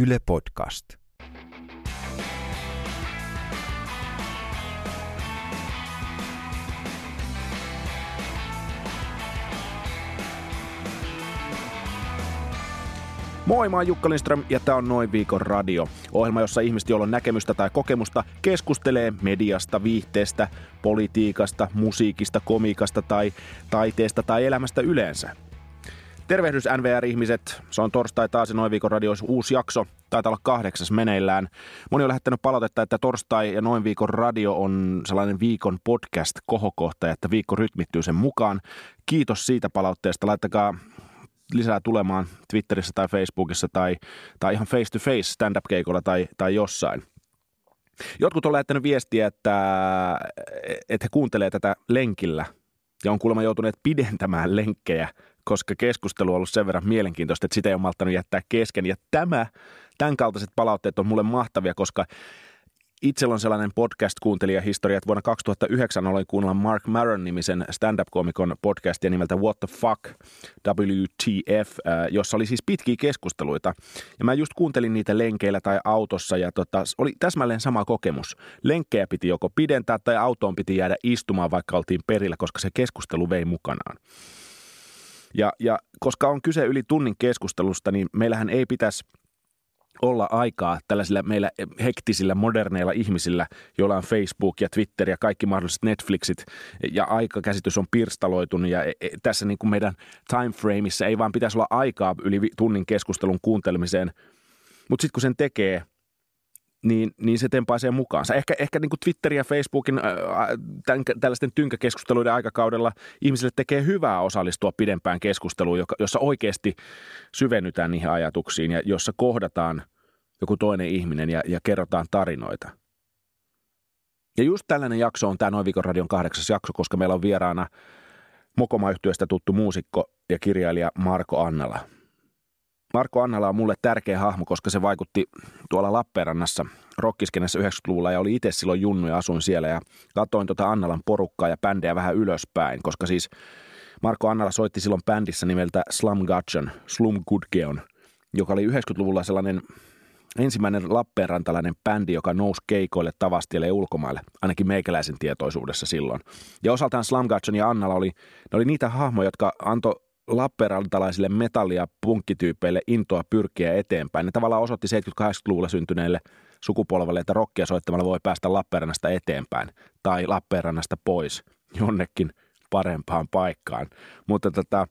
Yle Podcast. Moi, mä oon Jukka Lindström ja tää on Noin viikon radio. Ohjelma, jossa ihmiset, joilla on näkemystä tai kokemusta, keskustelee mediasta, viihteestä, politiikasta, musiikista, komiikasta tai taiteesta tai elämästä yleensä. Tervehdys NVR-ihmiset. Se on torstai taas Noin viikon radio uusi jakso. Taitaa olla kahdeksas meneillään. Moni on lähettänyt palautetta, että torstai ja Noin viikon radio on sellainen viikon podcast-kohokohta ja että viikko rytmittyy sen mukaan. Kiitos siitä palautteesta. Laittakaa lisää tulemaan Twitterissä tai Facebookissa tai, tai ihan face-to-face stand-up-keikolla tai, tai jossain. Jotkut on lähettänyt viestiä, että, että he kuuntelee tätä lenkillä ja on kuulemma joutuneet pidentämään lenkkejä, koska keskustelu on ollut sen verran mielenkiintoista, että sitä ei ole malttanut jättää kesken. Ja tämä, tämän kaltaiset palautteet on mulle mahtavia, koska Itsellä on sellainen podcast-kuuntelijahistoria, että vuonna 2009 olen kuunnella Mark Maron-nimisen stand-up-komikon podcastia nimeltä What the Fuck, WTF, äh, jossa oli siis pitkiä keskusteluita. Ja mä just kuuntelin niitä lenkeillä tai autossa ja tota, oli täsmälleen sama kokemus. Lenkkejä piti joko pidentää tai autoon piti jäädä istumaan, vaikka oltiin perillä, koska se keskustelu vei mukanaan. Ja, ja koska on kyse yli tunnin keskustelusta, niin meillähän ei pitäisi olla aikaa tällaisilla meillä hektisillä, moderneilla ihmisillä, joilla on Facebook ja Twitter ja kaikki mahdolliset Netflixit ja aikakäsitys on pirstaloitunut ja e, e, tässä niin kuin meidän time frameissa ei vaan pitäisi olla aikaa yli tunnin keskustelun kuuntelemiseen. Mutta sitten kun sen tekee, niin, niin se tempaisee mukaansa. Ehkä, ehkä niin kuin Twitterin ja Facebookin tämän, tällaisten tynkäkeskusteluiden aikakaudella ihmisille tekee hyvää osallistua pidempään keskusteluun, joka, jossa oikeasti syvennytään niihin ajatuksiin ja jossa kohdataan joku toinen ihminen ja, ja kerrotaan tarinoita. Ja just tällainen jakso on tämä Noin viikon radion kahdeksas jakso, koska meillä on vieraana mokoma tuttu muusikko ja kirjailija Marko Annala – Marko Annala on mulle tärkeä hahmo, koska se vaikutti tuolla Lappeenrannassa rockiskenessä 90-luvulla ja oli itse silloin junnu ja asuin siellä ja katsoin tuota Annalan porukkaa ja bändejä vähän ylöspäin, koska siis Marko Annala soitti silloin bändissä nimeltä Slum Gudgeon, Slum Gudgeon, joka oli 90-luvulla sellainen ensimmäinen Lappeenrantalainen bändi, joka nousi keikoille tavastielle ulkomaille, ainakin meikäläisen tietoisuudessa silloin. Ja osaltaan Slum Gudgeon ja Annala oli, ne oli niitä hahmoja, jotka antoi Lappeenrantalaisille metalli- ja punkkityypeille intoa pyrkiä eteenpäin. Ne tavallaan osoitti 70-80-luvulla syntyneille sukupolvelle, että rokkia soittamalla voi päästä Lappeenrannasta eteenpäin tai Lappeenrannasta pois jonnekin parempaan paikkaan. Mutta tota,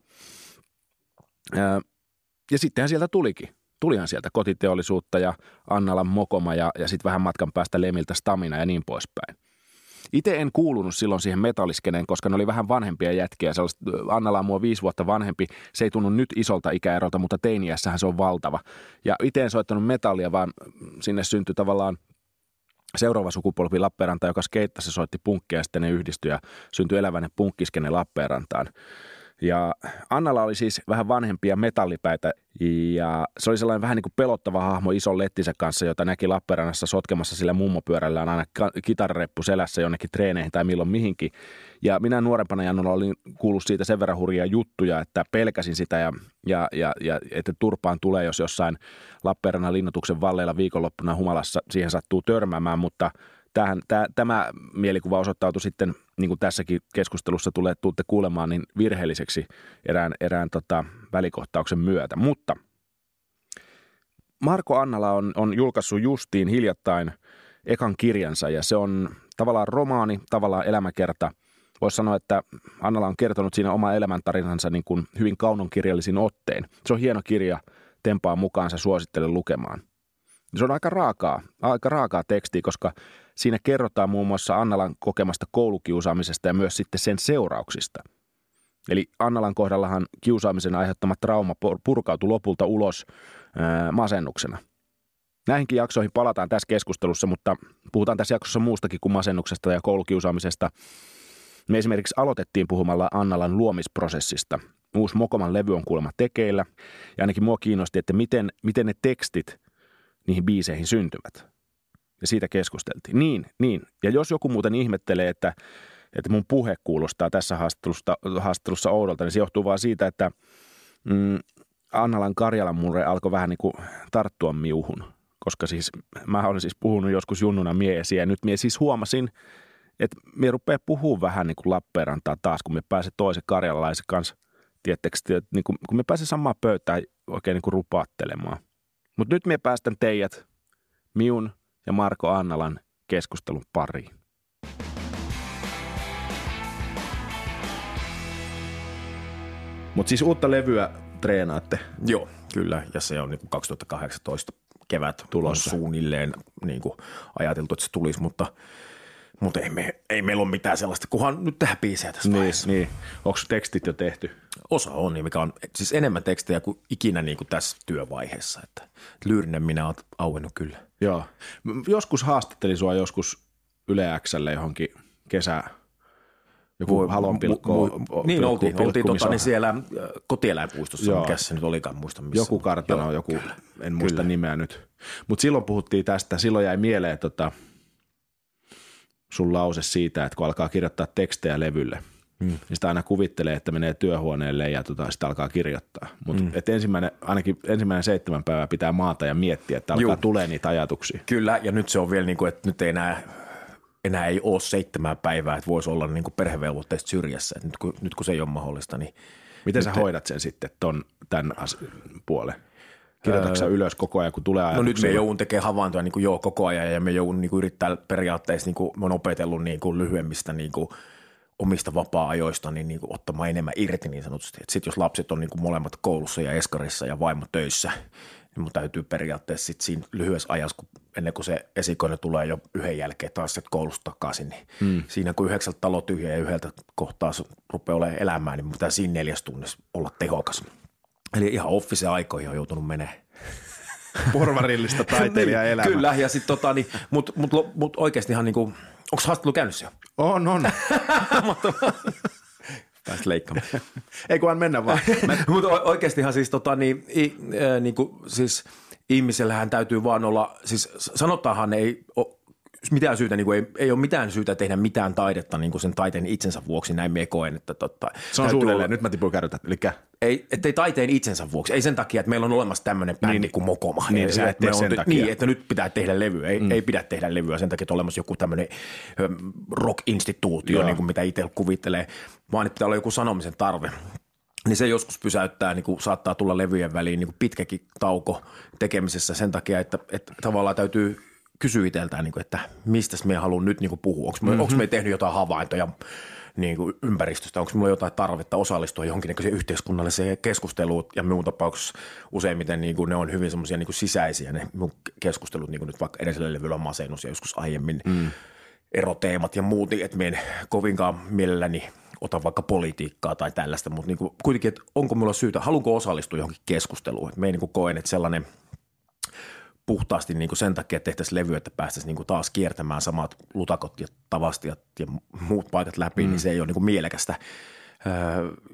ja sittenhän sieltä tulikin. Tulihan sieltä kotiteollisuutta ja Annalan Mokoma ja, ja sitten vähän matkan päästä Lemiltä Stamina ja niin poispäin. Itse en kuulunut silloin siihen metalliskeneen, koska ne oli vähän vanhempia jätkiä. Annala on mua viisi vuotta vanhempi. Se ei tunnu nyt isolta ikäerolta, mutta teiniässähän se on valtava. Ja itse en soittanut metallia, vaan sinne syntyi tavallaan seuraava sukupolvi Lappeenranta, joka skeittasi soitti punkkia ja sitten ne yhdistyi ja syntyi eläväinen punkkiskene Lappeenrantaan. Ja Annalla oli siis vähän vanhempia metallipäitä ja se oli sellainen vähän niin kuin pelottava hahmo ison lettisä kanssa, jota näki Lappeenrannassa sotkemassa sillä mummopyörällään aina kitarareppu selässä jonnekin treeneihin tai milloin mihinkin. Ja minä nuorempana Jannolla olin kuullut siitä sen verran hurjia juttuja, että pelkäsin sitä ja, ja, ja, ja että turpaan tulee, jos jossain Lappeenrannan linnoituksen valleilla viikonloppuna humalassa siihen sattuu törmäämään, mutta – tämähän, tämä, tämä mielikuva osoittautui sitten, niin kuin tässäkin keskustelussa tulee, tuutte kuulemaan, niin virheelliseksi erään, erään tota, välikohtauksen myötä. Mutta Marko Annala on, on julkaissut justiin hiljattain ekan kirjansa ja se on tavallaan romaani, tavallaan elämäkerta. Voisi sanoa, että Annala on kertonut siinä oma elämäntarinansa niin kuin hyvin kaunonkirjallisin ottein. Se on hieno kirja, tempaa mukaansa, suosittelen lukemaan. Se on aika raakaa, aika raakaa tekstiä, koska Siinä kerrotaan muun muassa Annalan kokemasta koulukiusaamisesta ja myös sitten sen seurauksista. Eli Annalan kohdallahan kiusaamisen aiheuttama trauma purkautui lopulta ulos ää, masennuksena. Näihinkin jaksoihin palataan tässä keskustelussa, mutta puhutaan tässä jaksossa muustakin kuin masennuksesta ja koulukiusaamisesta. Me esimerkiksi aloitettiin puhumalla Annalan luomisprosessista. Uusi Mokoman levy on kuulemma tekeillä, ja ainakin mua kiinnosti, että miten, miten ne tekstit niihin biiseihin syntyvät. Ja siitä keskusteltiin. Niin, niin. Ja jos joku muuten ihmettelee, että, että mun puhe kuulostaa tässä haastattelussa, haastattelussa oudolta, niin se johtuu vaan siitä, että mm, Annalan Karjalan murre alkoi vähän niin kuin tarttua miuhun, koska siis mä olen siis puhunut joskus junnuna miesiä ja nyt mie siis huomasin, että me rupeaa puhumaan vähän niin kuin Lappeenrantaa taas, kun me pääsee toisen karjalaisen kanssa, tiettekö, niin kuin, kun me pääsee samaan pöytään oikein niin kuin rupaattelemaan. Mutta nyt me päästän teidät, miun ja Marko Annalan keskustelun pariin. Mutta siis uutta levyä treenaatte. Joo, kyllä. Ja se on niin 2018 kevät tulossa suunnilleen niin kuin ajateltu, että se tulisi, mutta – mutta ei, me, ei meillä ole mitään sellaista, kunhan nyt tehdään biisejä tässä niin, vaiheessa. Niin. Onko tekstit jo tehty? Osa on, niin mikä on siis enemmän tekstejä kuin ikinä niin kuin tässä työvaiheessa. Että lyyrinen minä olet auennut kyllä. Joo. Joskus haastattelin sua joskus Yle Xlle johonkin kesä, joku Voi, halonpilkko. Mu, mu, niin oltiin, oltiin tota, niin siellä äh, kotieläinpuistossa, Joo. mikä se nyt olikaan, muista missä. Joku kartano, Joo, joku, kyllä, en muista kyllä. nimeä nyt. Mutta silloin puhuttiin tästä, silloin jäi mieleen tota, – sun lause siitä, että kun alkaa kirjoittaa tekstejä levylle, mm. niin sitä aina kuvittelee, että menee työhuoneelle ja tota, sitä alkaa kirjoittaa. Mutta mm. ensimmäinen, ainakin ensimmäinen seitsemän päivää pitää maata ja miettiä, että alkaa tulee niitä ajatuksia. Kyllä, ja nyt se on vielä niin kuin, että nyt ei enää, enää ei ole seitsemän päivää, että voisi olla niin kuin perhevelvoitteista syrjässä. Et nyt, kun, nyt kun se ei ole mahdollista, niin Miten sä hoidat sen sitten ton, tämän puolen? Kirjoitatko öö, ylös koko ajan, kun tulee ajatuksia? No nyt me joudun tekemään havaintoja niin kuin joo koko ajan ja me joudun niin kuin yrittää periaatteessa, niin kuin mä oon opetellut niin kuin lyhyemmistä niin kuin omista vapaa-ajoista niin, niin kuin ottamaan enemmän irti niin sanotusti. Sitten jos lapset on niin kuin molemmat koulussa ja eskarissa ja vaimo töissä, niin mun täytyy periaatteessa sit siinä lyhyessä ajassa, kun ennen kuin se esikoinen tulee jo yhden jälkeen taas sitten koulusta takaisin, niin hmm. siinä kun yhdeksältä talo tyhjä ja yhdeltä kohtaa rupeaa olemaan elämää, niin mun pitää siinä neljäs tunnissa olla tehokas. Eli ihan office aikoihin on joutunut menemään. Porvarillista taiteilija elämä. niin, Kyllä, ja sitten tota, niin, mutta mut, mut, oikeastihan niinku, onko haastattelu käynnissä jo? On, on. Pääsit leikkaamaan. Ei kunhan mennä vaan. mutta oikeastihan siis tota niin, i, äh, niinku, siis ihmisellähän täytyy vaan olla, siis sanotaanhan ei mitään syytä, niin kuin ei, ei ole mitään syytä tehdä mitään taidetta niin kuin sen taiteen itsensä vuoksi, näin me koen. Että totta, se on suunnilleen, olla, nyt mä tipuin kärrytä, eli ei, ettei taiteen itsensä vuoksi, ei sen takia, että meillä on olemassa tämmöinen bändi niin, kuin Mokoma. Niin, sä et sen takia. Niin, että nyt pitää tehdä levyä, ei, mm. ei pidä tehdä levyä sen takia, että on olemassa joku tämmöinen rock-instituutio, niin kuin mitä itse kuvittelee, vaan että pitää olla joku sanomisen tarve niin se joskus pysäyttää, niin kuin saattaa tulla levyjen väliin niin kuin pitkäkin tauko tekemisessä sen takia, että, että tavallaan täytyy kysyä itseltään, niin että mistä me haluan nyt niin kuin puhua. Onko me, mm-hmm. me tehnyt jotain havaintoja niin kuin ympäristöstä, onko minulla jotain tarvetta osallistua johonkin yhteiskunnalliseen keskusteluun ja minun tapauksessa useimmiten niin kuin ne on hyvin semmoisia niin sisäisiä ne minun keskustelut, niin kuin nyt vaikka edellisellä levyllä masennus ja joskus aiemmin mm. eroteemat ja muut, että minä en kovinkaan mielelläni ota vaikka politiikkaa tai tällaista, mutta niin kuin, kuitenkin, että onko minulla syytä, haluanko osallistua johonkin keskusteluun, että me ei niin kuin koen, että sellainen – puhtaasti niin kuin sen takia, että tehtäisiin levy, että päästäisiin niin kuin taas kiertämään samat lutakot ja tavastiat ja muut paikat läpi, niin mm. niin se ei ole niin kuin mielekästä.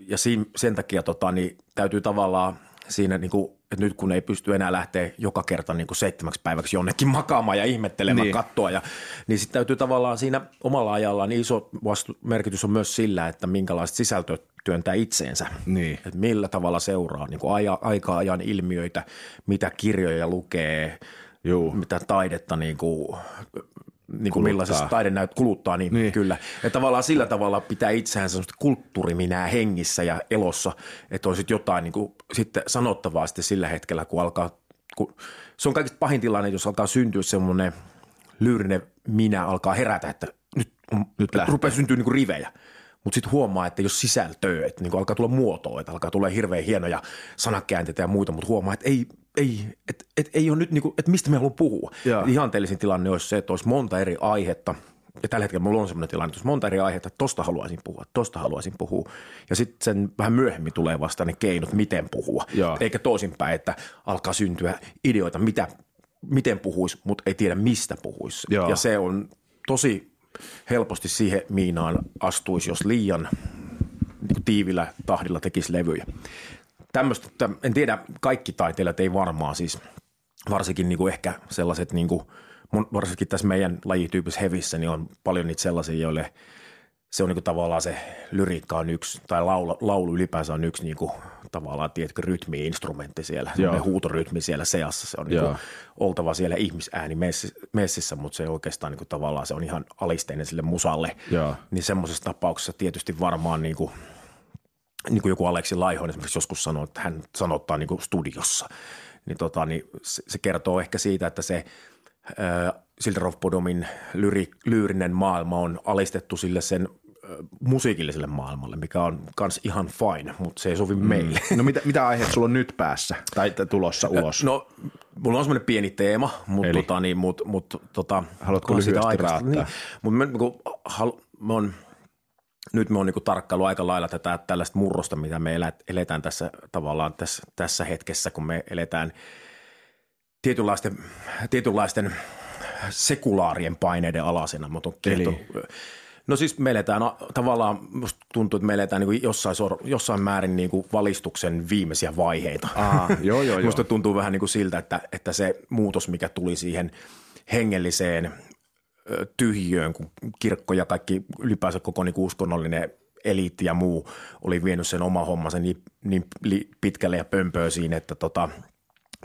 Ja sen takia tota, niin täytyy tavallaan siinä, niin kuin, että nyt kun ei pysty enää lähteä joka kerta niin kuin seitsemäksi päiväksi jonnekin makaamaan ja ihmettelemään niin. kattoa, ja, niin sitten täytyy tavallaan siinä omalla ajallaan niin iso vastu- merkitys on myös sillä, että minkälaista sisältöä työntää itseensä. Niin. Että millä tavalla seuraa niin kuin aja, aika-ajan ilmiöitä, mitä kirjoja lukee, Juu. mitä taidetta niin kuin, niin kuin millaisessa taidenäyt kuluttaa, niin, niin kyllä. Ja tavallaan sillä tavalla pitää itseään sellaista kulttuuriminää hengissä ja elossa, että on sitten jotain niin kuin, sitten sanottavaa sitten sillä hetkellä, kun alkaa, kun, se on kaikista pahin tilanne, jos alkaa syntyä semmoinen lyyrinen minä alkaa herätä, että nyt, nyt rupeaa syntyä niin kuin rivejä. Mutta sitten huomaa, että jos sisältöä, että niinku alkaa tulla muotoa, että alkaa tulla hirveän hienoja sanakäänteitä ja muita, mutta huomaa, että ei, ei, et, et, ei ole nyt, niinku, että mistä me haluamme puhua. Ihanteellisin tilanne olisi se, että olisi monta eri aihetta, ja tällä hetkellä mulla on sellainen tilanne, että monta eri aihetta, että tosta haluaisin puhua, tosta haluaisin puhua. Ja sitten sen vähän myöhemmin tulee vasta ne keinot, miten puhua. Joo. Eikä toisinpäin, että alkaa syntyä ideoita, mitä, miten puhuisi, mutta ei tiedä mistä puhuisi. Joo. Ja se on tosi helposti siihen miinaan astuisi, jos liian niin tiivillä tahdilla tekisi levyjä. Tämmöistä, en tiedä, kaikki taiteilijat ei varmaan siis, varsinkin niin kuin ehkä sellaiset, niin kuin, varsinkin tässä meidän lajityyppisessä hevissä, niin on paljon niitä sellaisia, joille se on niin kuin tavallaan se lyriikka on yksi, tai laulu, laulu ylipäänsä on yksi niin kuin, tavallaan, tiedätkö, rytmi-instrumentti siellä, huutorytmi siellä seassa, se on niin kuin, oltava siellä ihmisääni messissä, mutta se oikeastaan niin kuin, tavallaan se on ihan alisteinen sille musalle, Joo. niin semmoisessa tapauksessa tietysti varmaan niin kuin, niin kuin joku Aleksi Laihon esimerkiksi joskus sanoi, että hän sanottaa niin kuin studiossa, niin, tota, niin se, se kertoo ehkä siitä, että se äh, Sildarov-Podomin lyri, lyyrinen maailma on alistettu sille sen musiikilliselle maailmalle, mikä on kans ihan fine, mutta se ei sovi mm. meille. No mitä, mitä aiheet sulla on nyt päässä tai tulossa ulos? No mulla on semmoinen pieni teema, mutta tota, niin, mut, mut, tota, Haluatko lyhyesti raattaa? Niin, mutta me, kun, halu, me on, nyt me on niin tarkkailu aika lailla tätä tällaista murrosta, mitä me eletään tässä tavallaan tässä, tässä hetkessä, kun me eletään tietynlaisten, tietynlaisten sekulaarien paineiden alasena. Mutta on Eli? No siis me eletään tavallaan, musta tuntuu, että me eletään niin jossain, jossain määrin niin valistuksen viimeisiä vaiheita. Aa, joo, joo, joo. Musta tuntuu vähän niin siltä, että, että se muutos, mikä tuli siihen hengelliseen tyhjöön, kun kirkko ja kaikki ylipäänsä koko niin uskonnollinen eliitti ja muu oli vienyt sen oma hommansa niin, niin pitkälle ja pömpöö siinä, että tota,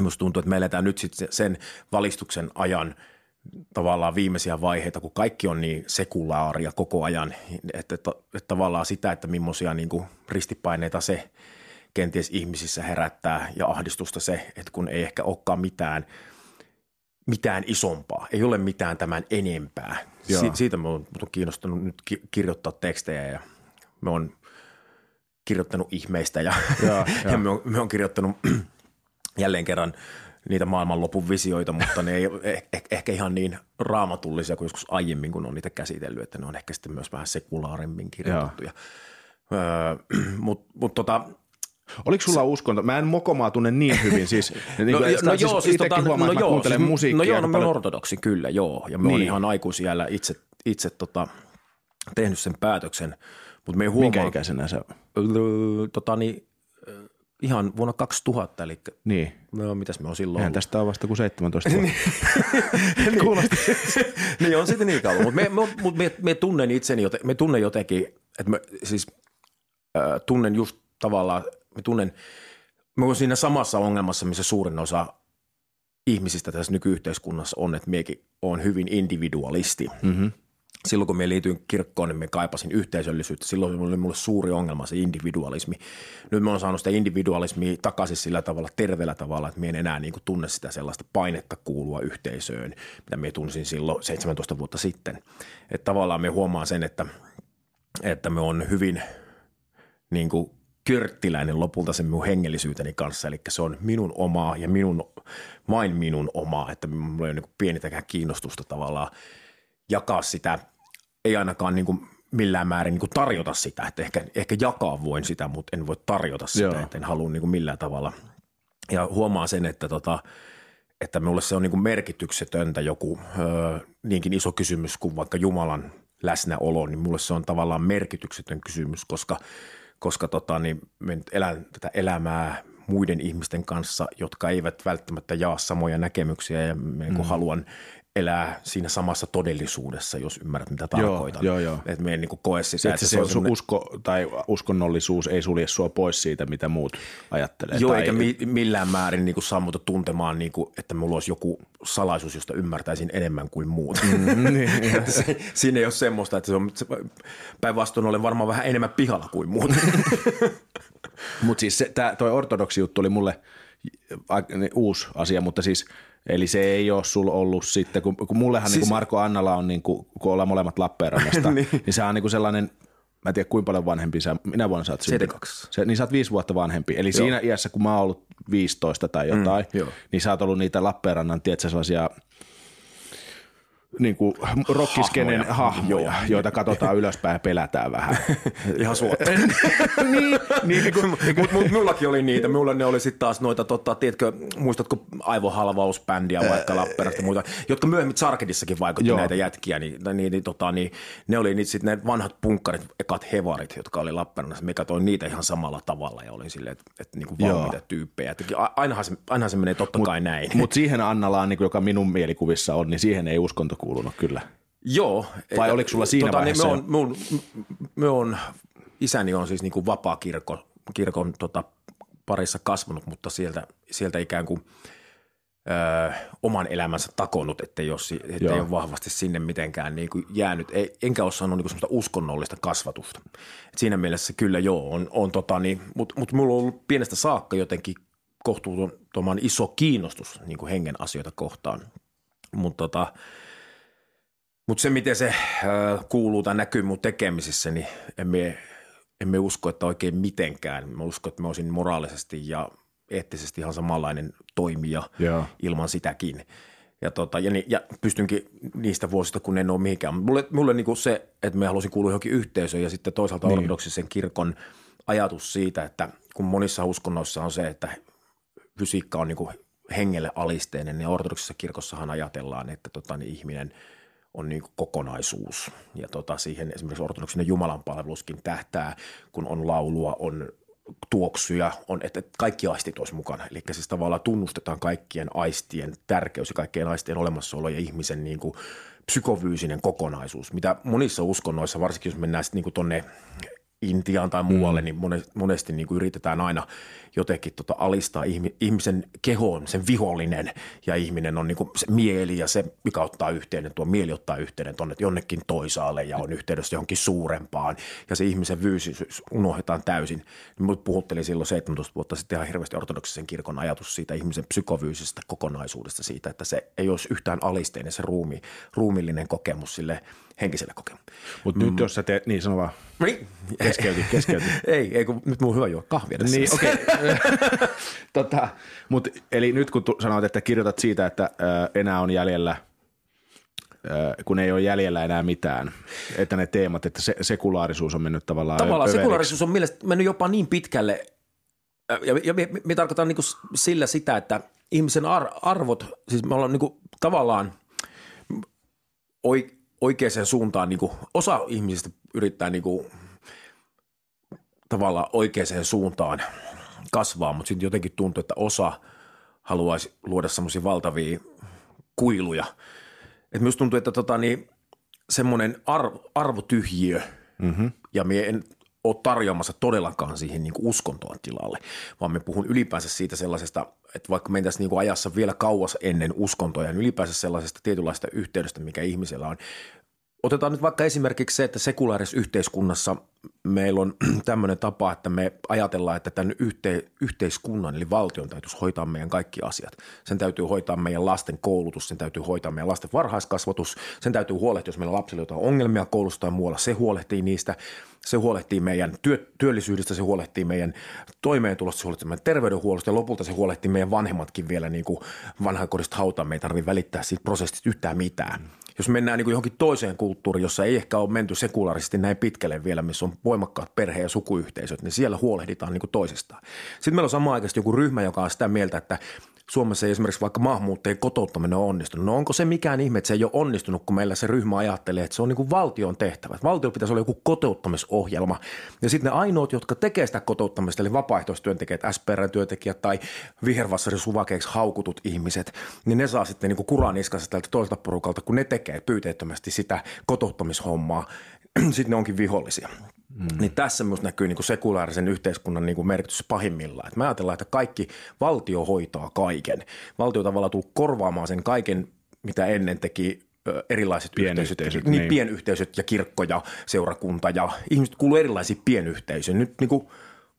musta tuntuu, että me eletään nyt sitten sen valistuksen ajan – tavallaan viimeisiä vaiheita, kun kaikki on niin sekulaaria koko ajan, että, että, että tavallaan sitä, että millaisia niin kuin ristipaineita se kenties ihmisissä herättää ja ahdistusta se, että kun ei ehkä olekaan mitään, mitään isompaa, ei ole mitään tämän enempää. Si- siitä me on, on kiinnostunut nyt ki- kirjoittaa tekstejä ja me on kirjoittanut ihmeistä ja, ja, ja me, on, me on kirjoittanut jälleen kerran – niitä maailmanlopun visioita, mutta ne ei ole eh- ehkä ihan niin raamatullisia kuin joskus aiemmin, kun on niitä käsitellyt, että ne on ehkä sitten myös vähän sekulaarimmin kirjoitettuja. Öö, mutta mut tota, Oliko sulla uskonto? Mä en mokomaa tunne niin hyvin. Siis, niin no, kuin, no, siis joo, siis tota, huomaan, no, joo, siis, musiikkia. No joo, no mä ortodoksi kyllä, joo. Ja me niin. ihan aikuisiellä itse, itse tota, tehnyt sen päätöksen. Mutta me ei huomaa, Minkä ikäisenä se on? Tota, niin, ihan vuonna 2000, eli niin. no, mitäs me on silloin Eihän tästä on vasta kuin 17 vuotta. niin, Kuulosti. niin on sitten niin kauan, mutta me, me, me, me, me tunnen itseni, joten, me tunnen jotenkin, että me siis äh, tunnen just tavallaan, me tunnen, me on siinä samassa ongelmassa, missä suurin osa ihmisistä tässä nykyyhteiskunnassa on, että miekin on hyvin individualisti. Mm-hmm silloin kun me liityin kirkkoon, niin me kaipasin yhteisöllisyyttä. Silloin oli mulle suuri ongelma se individualismi. Nyt mä oon saanut sitä individualismia takaisin sillä tavalla, terveellä tavalla, että me en enää niin kuin tunne sitä sellaista painetta kuulua yhteisöön, mitä me tunsin silloin 17 vuotta sitten. Että tavallaan me huomaan sen, että, että me on hyvin niin kuin körttiläinen lopulta sen minun hengellisyyteni kanssa, eli se on minun omaa ja minun, vain minun omaa, että minulla ei ole niin pienitäkään kiinnostusta tavallaan jakaa sitä, ei ainakaan niin kuin millään määrin niin kuin tarjota sitä, että ehkä, ehkä jakaa voin sitä, mutta en voi tarjota sitä, Joo. että en halua niin kuin millään tavalla. Ja huomaa sen, että, tota, että minulle se on niin kuin merkityksetöntä joku ö, niinkin iso kysymys kuin vaikka Jumalan läsnäolo, niin mulle se on tavallaan merkityksetön kysymys, koska, koska tota, niin me nyt elän tätä elämää muiden ihmisten kanssa, jotka eivät välttämättä jaa samoja näkemyksiä ja me mm. haluan elää siinä samassa todellisuudessa, jos ymmärrät, mitä tarkoitan. Joo, joo, joo. Että me en niin koe sitä. Että se, se on sun usko tai uskonnollisuus ei sulje sua pois siitä, mitä muut ajattelee. Joo, tai... eikä mi- millään määrin niin muuta tuntemaan, niin kuin, että mulla olisi joku salaisuus, josta ymmärtäisin enemmän kuin muut. Mm, niin, se, siinä ei ole semmoista, että se on päinvastoin olen varmaan vähän enemmän pihalla kuin muut. Mutta siis se, tää, toi ortodoksi juttu oli mulle uusi asia, mutta siis – Eli se ei ole sulla ollut sitten, kun, kun mullehan siis... niin kuin Marko Annala on, niin kuin, kun ollaan molemmat Lappeenrannasta, niin. niin se on niin kuin sellainen, mä en tiedä kuinka paljon vanhempi sä, minä vuonna sä oot syntynyt. Se, niin sä oot viisi vuotta vanhempi. Eli joo. siinä iässä, kun mä oon ollut 15 tai jotain, mm, niin sä oot ollut niitä Lappeenrannan, tiedätkö, sellaisia – niin kuin rockiskenen hahmoja, hahmoja joita katsotaan ylöspäin ja pelätään vähän. Ihan suotta. niin, niin, mutta mut, mullakin oli niitä. Mulla ne oli sitten taas noita, totta, tiedätkö, muistatko aivohalvausbändiä vaikka Lappeenrannasta muita, jotka myöhemmin Sarkedissakin vaikutti Joo. näitä jätkiä, niin, niin, niin, tota, niin ne oli niitä sitten ne vanhat punkkarit, ekat hevarit, jotka oli Lappeenrannassa. Me katsoin niitä ihan samalla tavalla ja olin silleen, että, niin kuin valmiita tyyppejä. Että ainahan, se, ainahan se menee totta mut, kai näin. Mutta siihen Annalaan, niin kuin, joka minun mielikuvissa on, niin siihen ei uskonto kuulunut kyllä. Joo. Vai oliko sulla siinä tota, vaiheessa? Niin me, on, me, on, me on, isäni on siis niin kuin vapaa kirkko, kirkon tota, parissa kasvanut, mutta sieltä, sieltä ikään kuin ö, oman elämänsä takonut, että jos ettei ole vahvasti sinne mitenkään niin kuin jäänyt. Ei, enkä ole saanut niin kuin uskonnollista kasvatusta. Et siinä mielessä kyllä joo, on, on tota, niin, mutta mut mulla on ollut pienestä saakka jotenkin kohtuuttoman iso kiinnostus niin kuin hengen asioita kohtaan. Mutta tota, mut se, miten se ö, kuuluu tai näkyy mun tekemisissä, niin emme, emme usko, että oikein mitenkään. Mä uskon, että mä olisin moraalisesti ja eettisesti ihan samanlainen toimija yeah. ilman sitäkin. Ja, tota, ja, ja pystynkin niistä vuosista, kun en ole mihinkään. Mulle, mulle niin kuin se, että me halusin kuulua johonkin yhteisöön ja sitten toisaalta niin. ortodoksisen kirkon ajatus siitä, että kun monissa uskonnoissa on se, että fysiikka on niin kuin hengelle alisteinen, niin ortodoksisessa kirkossahan ajatellaan, että tota, niin ihminen on niin kokonaisuus. Ja tota, siihen esimerkiksi ortodoksinen jumalanpalveluskin tähtää, kun on laulua, on tuoksuja, on, että kaikki aistit olisi mukana. Eli siis tavallaan tunnustetaan kaikkien aistien tärkeys ja kaikkien aistien olemassaolo ja ihmisen niin kuin psykovyysinen kokonaisuus, mitä monissa uskonnoissa, varsinkin jos mennään sitten niin tuonne Intiaan tai muualle, mm. niin monesti niin kuin yritetään aina jotenkin tota alistaa ihmisen kehoon sen vihollinen ja ihminen on niin kuin se mieli ja se, mikä ottaa yhteyden, tuo mieli ottaa yhteyden tuonne jonnekin toisaalle ja on yhteydessä johonkin suurempaan ja se ihmisen fyysisyys unohdetaan täysin. Niin puhuttelin silloin 17 vuotta sitten ihan hirveästi ortodoksisen kirkon ajatus siitä ihmisen psykovyysisestä kokonaisuudesta siitä, että se ei olisi yhtään alisteinen se ruumi, ruumillinen kokemus sille henkiselle kokemukselle. Mutta mm. nyt jos sä teet, niin sano vaan. Niin. Keskeytin, keskeytin. ei, ei kun nyt mun on hyvä juo kahvia tässä. Niin, okei. Okay. tota, mut, eli nyt kun tu, sanoit, että kirjoitat siitä, että ö, enää on jäljellä kun ei ole jäljellä enää mitään, että ne teemat, että se, sekulaarisuus on mennyt tavallaan Tavallaan pöveriksi. sekulaarisuus on mielestäni mennyt jopa niin pitkälle, ja, ja me, me, me tarkoitan niin sillä sitä, että ihmisen ar, arvot, siis me ollaan niin tavallaan oikeaan suuntaan, niin osa ihmisistä yrittää niin tavallaan oikeaan suuntaan kasvaa, mutta sitten jotenkin tuntuu, että osa haluaisi luoda semmoisia valtavia kuiluja. Et myös tuntuu, että tota, niin, semmoinen arv, arvotyhjiö, mm-hmm. ja me en ole tarjoamassa todellakaan siihen niin uskontoon tilalle, vaan me puhun ylipäänsä siitä sellaisesta, että vaikka mentäisiin niin ajassa vielä kauas ennen uskontoja, niin ylipäänsä sellaisesta tietynlaista yhteydestä, mikä ihmisellä on Otetaan nyt vaikka esimerkiksi se, että sekulaarisessa yhteiskunnassa meillä on tämmöinen tapa, että me ajatellaan, että tämän yhte, yhteiskunnan eli valtion täytyisi hoitaa meidän kaikki asiat. Sen täytyy hoitaa meidän lasten koulutus, sen täytyy hoitaa meidän lasten varhaiskasvatus, sen täytyy huolehtia, jos meillä on lapsilla jotain ongelmia koulusta tai muualla, se huolehtii niistä. Se huolehtii meidän työ, työllisyydestä, se huolehtii meidän toimeentulosta, se huolehtii meidän terveydenhuollosta ja lopulta se huolehtii meidän vanhemmatkin vielä niin kuin vanhainkodista hautaan. Me ei tarvitse välittää siitä prosessista yhtään mitään jos mennään niin kuin johonkin toiseen kulttuuriin, jossa ei ehkä ole menty sekulaarisesti näin pitkälle vielä, missä on voimakkaat perhe- ja sukuyhteisöt, niin siellä huolehditaan niin kuin toisistaan. Sitten meillä on samaan aikaan joku ryhmä, joka on sitä mieltä, että Suomessa ei esimerkiksi vaikka maahanmuuttajien kotouttaminen on onnistunut. No onko se mikään ihme, että se ei ole onnistunut, kun meillä se ryhmä ajattelee, että se on niin kuin valtion tehtävä. Valtio pitäisi olla joku kotouttamisohjelma. Ja sitten ne ainoat, jotka tekee sitä kotouttamista, eli vapaaehtoistyöntekijät, SPR-työntekijät tai vihervassarisuvakeiksi haukutut ihmiset, niin ne saa sitten niin kuin tältä toiselta porukalta, kun ne tekee pyyteettömästi sitä kotouttamishommaa. sitten ne onkin vihollisia. Mm. Niin tässä myös näkyy niin kuin sekulaarisen yhteiskunnan niin kuin merkitys pahimmillaan. Me ajatellaan, että kaikki valtio hoitaa kaiken. Valtio tavallaan tullut korvaamaan sen kaiken, mitä ennen teki erilaiset pienyhteisöt, yhteisöt, niin, niin. pienyhteisöt ja kirkko ja seurakunta ja ihmiset kuuluu erilaisiin pienyhteisöihin. Nyt niin kuin –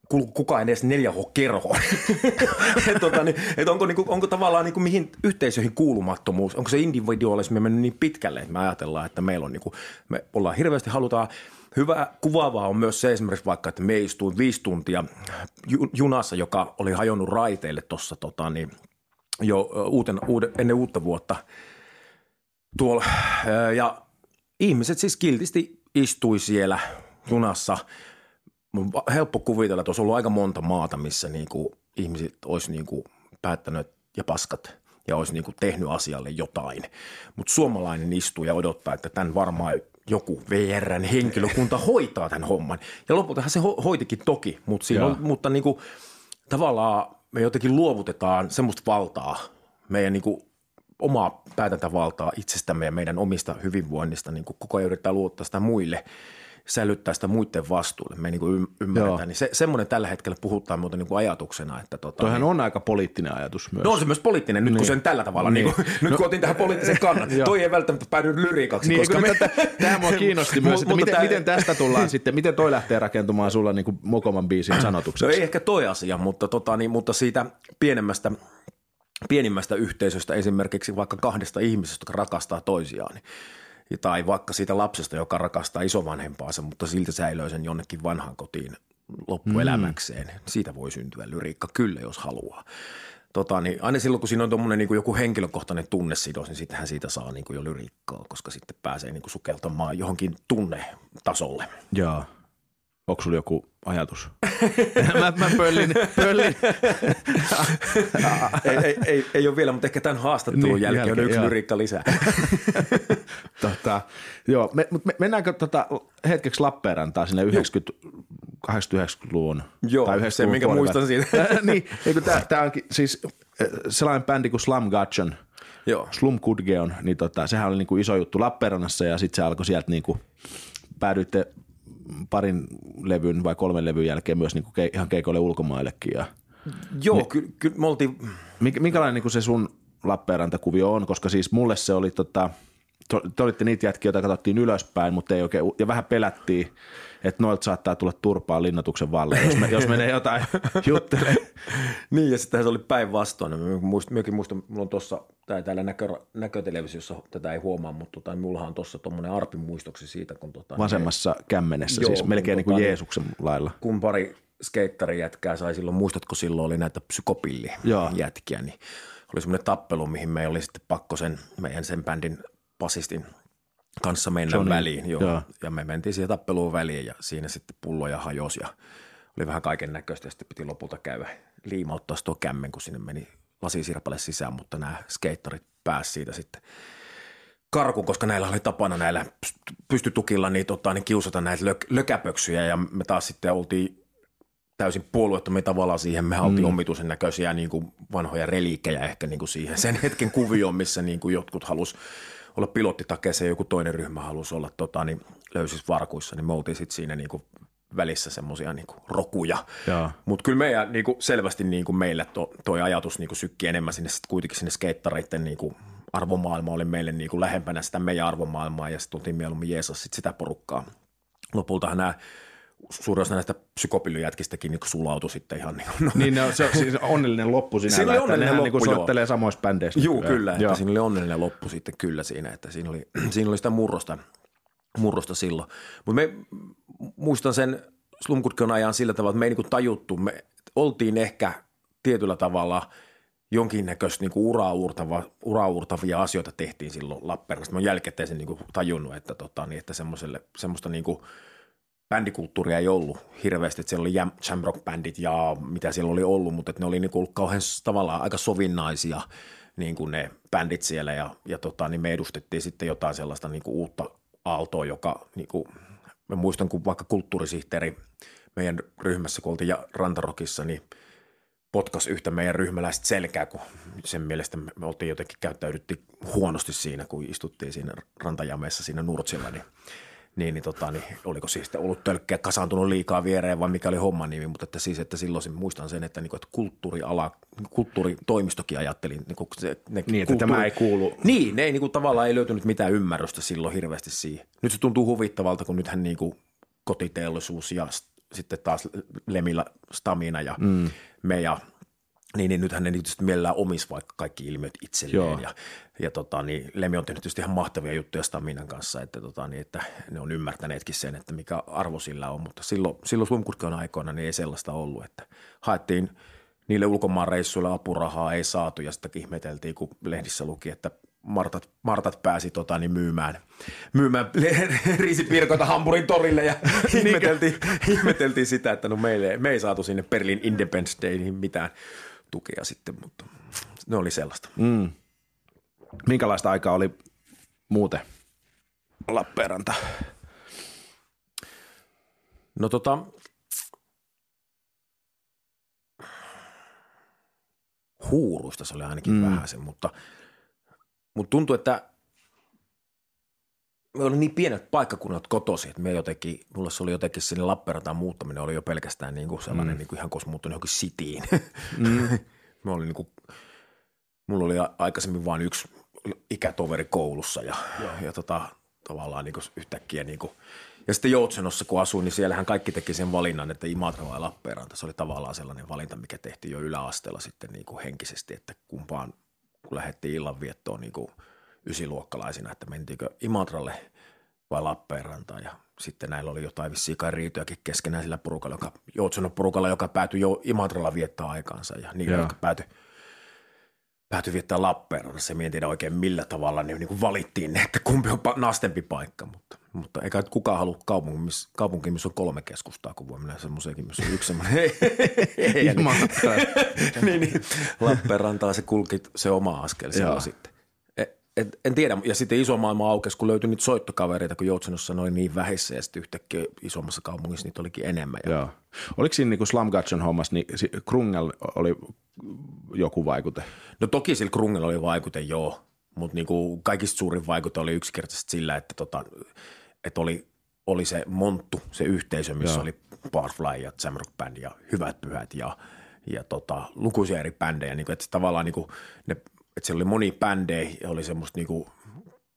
kukaan edes 4H-kerhoon. et, tota, niin, et onko, niin kuin, onko tavallaan niin kuin, mihin yhteisöihin kuulumattomuus, onko se individualismi mennyt niin pitkälle, että me ajatellaan, että meillä on, niin kuin, me ollaan hirveästi, halutaan Hyvä kuvaavaa on myös se esimerkiksi vaikka, että me istuin viisi tuntia junassa, joka oli hajonnut raiteille tuossa tota, niin, jo uuten, uuden, ennen uutta vuotta tuolla. Ja ihmiset siis kiltisti istui siellä junassa – mun on helppo kuvitella, että olisi ollut aika monta maata, missä niin kuin ihmiset olisi niin kuin päättänyt ja paskat ja olisi niin kuin tehnyt asialle jotain. Mutta suomalainen istuu ja odottaa, että tämän varmaan joku VRn henkilökunta hoitaa tämän homman. Ja lopultahan se ho- hoitikin toki, mutta, siinä on, mutta niin kuin, tavallaan me jotenkin luovutetaan semmoista valtaa meidän niin kuin omaa päätäntävaltaa itsestämme ja meidän omista hyvinvoinnista, niin kuin koko ajan yrittää luottaa sitä muille – sälyttää sitä muiden vastuulle. Me niin ymmärretä. Niin se, semmoinen tällä hetkellä puhutaan muuten niin kuin ajatuksena. Että tota, Toihan niin, on aika poliittinen ajatus myös. No on se myös poliittinen, nyt niin. kun sen tällä tavalla, niin. Niin kuin, nyt no, kun otin tähän poliittisen kannan, toi ei välttämättä päädy lyriikaksi. Niin, koska me... Tämä mua kiinnosti myös, että miten, tämä... miten, tästä tullaan sitten, miten toi lähtee rakentumaan sulla niin kuin Mokoman biisin sanotukseksi? No ei ehkä toi asia, mutta, tota, niin, mutta siitä pienemmästä pienimmästä yhteisöstä esimerkiksi vaikka kahdesta ihmisestä, jotka rakastaa toisiaan, niin tai vaikka siitä lapsesta, joka rakastaa isovanhempaansa, mutta silti säilöi sen jonnekin vanhaan kotiin loppuelämäkseen. Mm. Siitä voi syntyä lyriikka kyllä, jos haluaa. Tota, niin aina silloin, kun siinä on tuommoinen niin joku henkilökohtainen tunnesidos, niin sittenhän siitä saa niin kuin jo lyriikkaa, koska sitten pääsee niin kuin sukeltamaan johonkin tunnetasolle. Joo. Onko sulla joku ajatus? mä, mä pöllin. pöllin. ei, ei, ei, ei, ole vielä, mutta ehkä tämän haastattelun niin, jälkeen, jälkeen on yksi lyriikka lisää. tota, joo, me, me, mennäänkö tota hetkeksi Lappeenrantaan sinne 80-90-luvun? Joo, tai 90 se minkä muistan siitä. niin, tämä, onkin siis eh, sellainen bändi kuin Slum Gudgeon, Joo. Slum Kudgeon, niin tota, sehän oli niin kuin iso juttu Lappeenrannassa ja sitten se alkoi sieltä niin kuin, päädyitte parin levyn vai kolmen levyn jälkeen myös niin kuin ke, ihan keikoille ulkomaillekin. Ja, Joo, niin, kyllä ky, me oltiin... Minkälainen niin kuin se sun Lappeenranta-kuvio on, koska siis mulle se oli tota, te olitte niitä jätkiä, joita katsottiin ylöspäin, mutta ei oikein, ja vähän pelättiin, että noilta saattaa tulla turpaa linnoituksen valle, jos, me, jos menee jotain juttele. niin, ja sitten se oli päinvastoin. Myöskin muistan, mulla on tuossa, täällä näkö, näkötelevisiossa tätä ei huomaa, mutta tota, mulla on tuossa tuommoinen arpin muistoksi siitä, kun... Tota, Vasemmassa ne, kämmenessä, joo, siis melkein niin kuin tota, Jeesuksen lailla. Kun pari skeittarijätkää sai silloin, muistatko silloin oli näitä psykopillijätkiä, niin oli semmoinen tappelu, mihin me oli sitten pakko sen, meidän sen bändin basistin kanssa mennä Johnny, väliin. Joo. joo. Ja me mentiin siihen tappeluun väliin ja siinä sitten pulloja hajosi ja oli vähän kaiken näköistä ja sitten piti lopulta käydä liimauttaa tuo kämmen, kun sinne meni lasisirpale sisään, mutta nämä skeittarit pääsivät siitä sitten karkuun, koska näillä oli tapana näillä pystytukilla niin, tota, niin kiusata näitä lök, lökäpöksyjä ja me taas sitten oltiin täysin puolueettomia tavallaan siihen. Me oltiin mm. omituisen näköisiä niin kuin vanhoja reliikkejä ehkä niin kuin siihen sen hetken kuvioon, missä niin kuin jotkut halus olla pilottitakeessa ja joku toinen ryhmä halusi olla tota, niin löysissä varkuissa, niin me oltiin sitten siinä niin kuin välissä semmoisia niin rokuja. Mutta kyllä meidän niin kuin selvästi niin kuin meille to, toi ajatus niin kuin sykki enemmän sinne sit kuitenkin sinne skeittareiden niin kuin arvomaailma oli meille niin kuin lähempänä sitä meidän arvomaailmaa ja sitten tultiin mieluummin Jeesus sit sitä porukkaa. Lopultahan nämä suurin osa näistä psykopillyjätkistäkin niin sulautui sitten ihan niin kuin, no. Niin no, se on siis onnellinen loppu sinällä, siinä oli onnellinen loppu, niin soittelee samoissa bändeissä. Joo, kyllä, että joo. siinä oli onnellinen loppu sitten kyllä siinä, että siinä oli, siinä oli sitä murrosta, murrosta silloin. Mutta me muistan sen Slumkutkon ajan sillä tavalla, että me ei niin tajuttu, me oltiin ehkä tietyllä tavalla jonkinnäköistä niin uraurtava, uraurtavia asioita tehtiin silloin Lappeenrannassa. Mä oon jälkikäteen niin tajunnut, että, tota, niin, että semmoista niin kuin – bändikulttuuria ei ollut hirveästi, että siellä oli jamrock-bändit ja mitä siellä oli ollut, mutta ne oli niin kuin kauhean tavallaan aika sovinnaisia niin kuin ne bändit siellä ja, ja tota, niin me edustettiin sitten jotain sellaista niin kuin uutta aaltoa, joka niin kuin, mä muistan kun vaikka kulttuurisihteeri meidän ryhmässä, kun oltiin Rantarokissa, niin potkas yhtä meidän ryhmäläistä selkää, kun sen mielestä me oltiin jotenkin käyttäydyttiin huonosti siinä, kun istuttiin siinä rantajameessa siinä Nurtsilla, niin niin, niin, tota, niin oliko siis ollut tölkkeä kasaantunut liikaa viereen vai mikä oli homman nimi, mutta että siis, että silloin muistan sen, että, niin kuin, että kulttuuriala, kulttuuritoimistokin ajatteli. Niin, kuin se, ne niin että tämä ei kuulu. Niin, ne ei niin kuin, tavallaan ei löytynyt mitään ymmärrystä silloin hirveästi siihen. Nyt se tuntuu huvittavalta, kun nythän niin kuin, kotiteollisuus ja sitten taas Lemillä Stamina ja mm. me ja niin, niin nythän ne tietysti mielellään omis vaikka kaikki ilmiöt itselleen. Joo. Ja, ja tota, niin Lemi on tehnyt tietysti ihan mahtavia juttuja Staminan kanssa, että, tota, niin, että ne on ymmärtäneetkin sen, että mikä arvo sillä on. Mutta silloin, silloin Slumkutkan aikoina niin ei sellaista ollut, että haettiin niille ulkomaanreissuille apurahaa, ei saatu ja sitten ihmeteltiin, kun lehdissä luki, että Martat, Martat pääsi tota, niin myymään, myymään riisipirkoita Hampurin torille ja ihmeteltiin, ihmeteltiin sitä, että no meille, me ei saatu sinne Berlin Independence Dayhin mitään tukea sitten, mutta ne oli sellaista. Mm. Minkälaista aikaa oli muuten Lappeenranta? No tota, huuruista se oli ainakin mm. vähän se, mutta mutta tuntui, että me oli niin pienet paikkakunnat kotosi, että me jotenkin, mulla se oli jotenkin sinne Lappeenrantaan muuttaminen oli jo pelkästään niin kuin sellainen, mm. niin kuin ihan kuin muuttunut johonkin sitiin. Mm. me oli niin kuin, mulla oli aikaisemmin vain yksi ikätoveri koulussa ja, ja, ja tota, tavallaan niin kuin yhtäkkiä niin kuin, ja sitten Joutsenossa kun asuin, niin siellähän kaikki teki sen valinnan, että Imatra vai Lappeenranta. Se oli tavallaan sellainen valinta, mikä tehtiin jo yläasteella sitten niin kuin henkisesti, että kumpaan, kun lähdettiin illanviettoon niin kuin ysiluokkalaisina, että mentiinkö Imatralle vai Lappeenrantaan. Ja sitten näillä oli jotain vissiin kai riitojakin keskenään sillä porukalla, joka, Joutsenon porukalla, joka päätyi jo Imatralla viettää aikaansa ja niillä, jotka päätyi päätyi viettää Lappeenrannassa. En tiedä oikein millä tavalla ne niin kuin valittiin, että kumpi on nastempi paikka, mutta, mutta eikä kukaan halua kaupunki, missä, kaupunki, missä on kolme keskustaa, kun voi mennä semmoiseenkin, missä on yksi semmoinen. niin, niin, Lappeenrantaa se kulki se oma askel siellä sitten. E, et, en tiedä, ja sitten iso maailma aukesi, kun löytyi niitä soittokavereita, kun Joutsenossa noin niin vähissä ja sitten yhtäkkiä isommassa kaupungissa niitä olikin enemmän. Joo. Oliko siinä niin kuin Slum hommassa, niin Krungel oli joku vaikute? No toki sillä Krungella oli vaikute, joo, mutta niinku kaikista suurin vaikute oli yksinkertaisesti sillä, että, tota, että oli, oli se monttu, se yhteisö, missä joo. oli Barfly ja Jamrock Band ja Hyvät Pyhät ja, ja tota, lukuisia eri bändejä. Niinku, että tavallaan niinku, ne, että siellä oli moni bändejä ja oli semmoista niinku,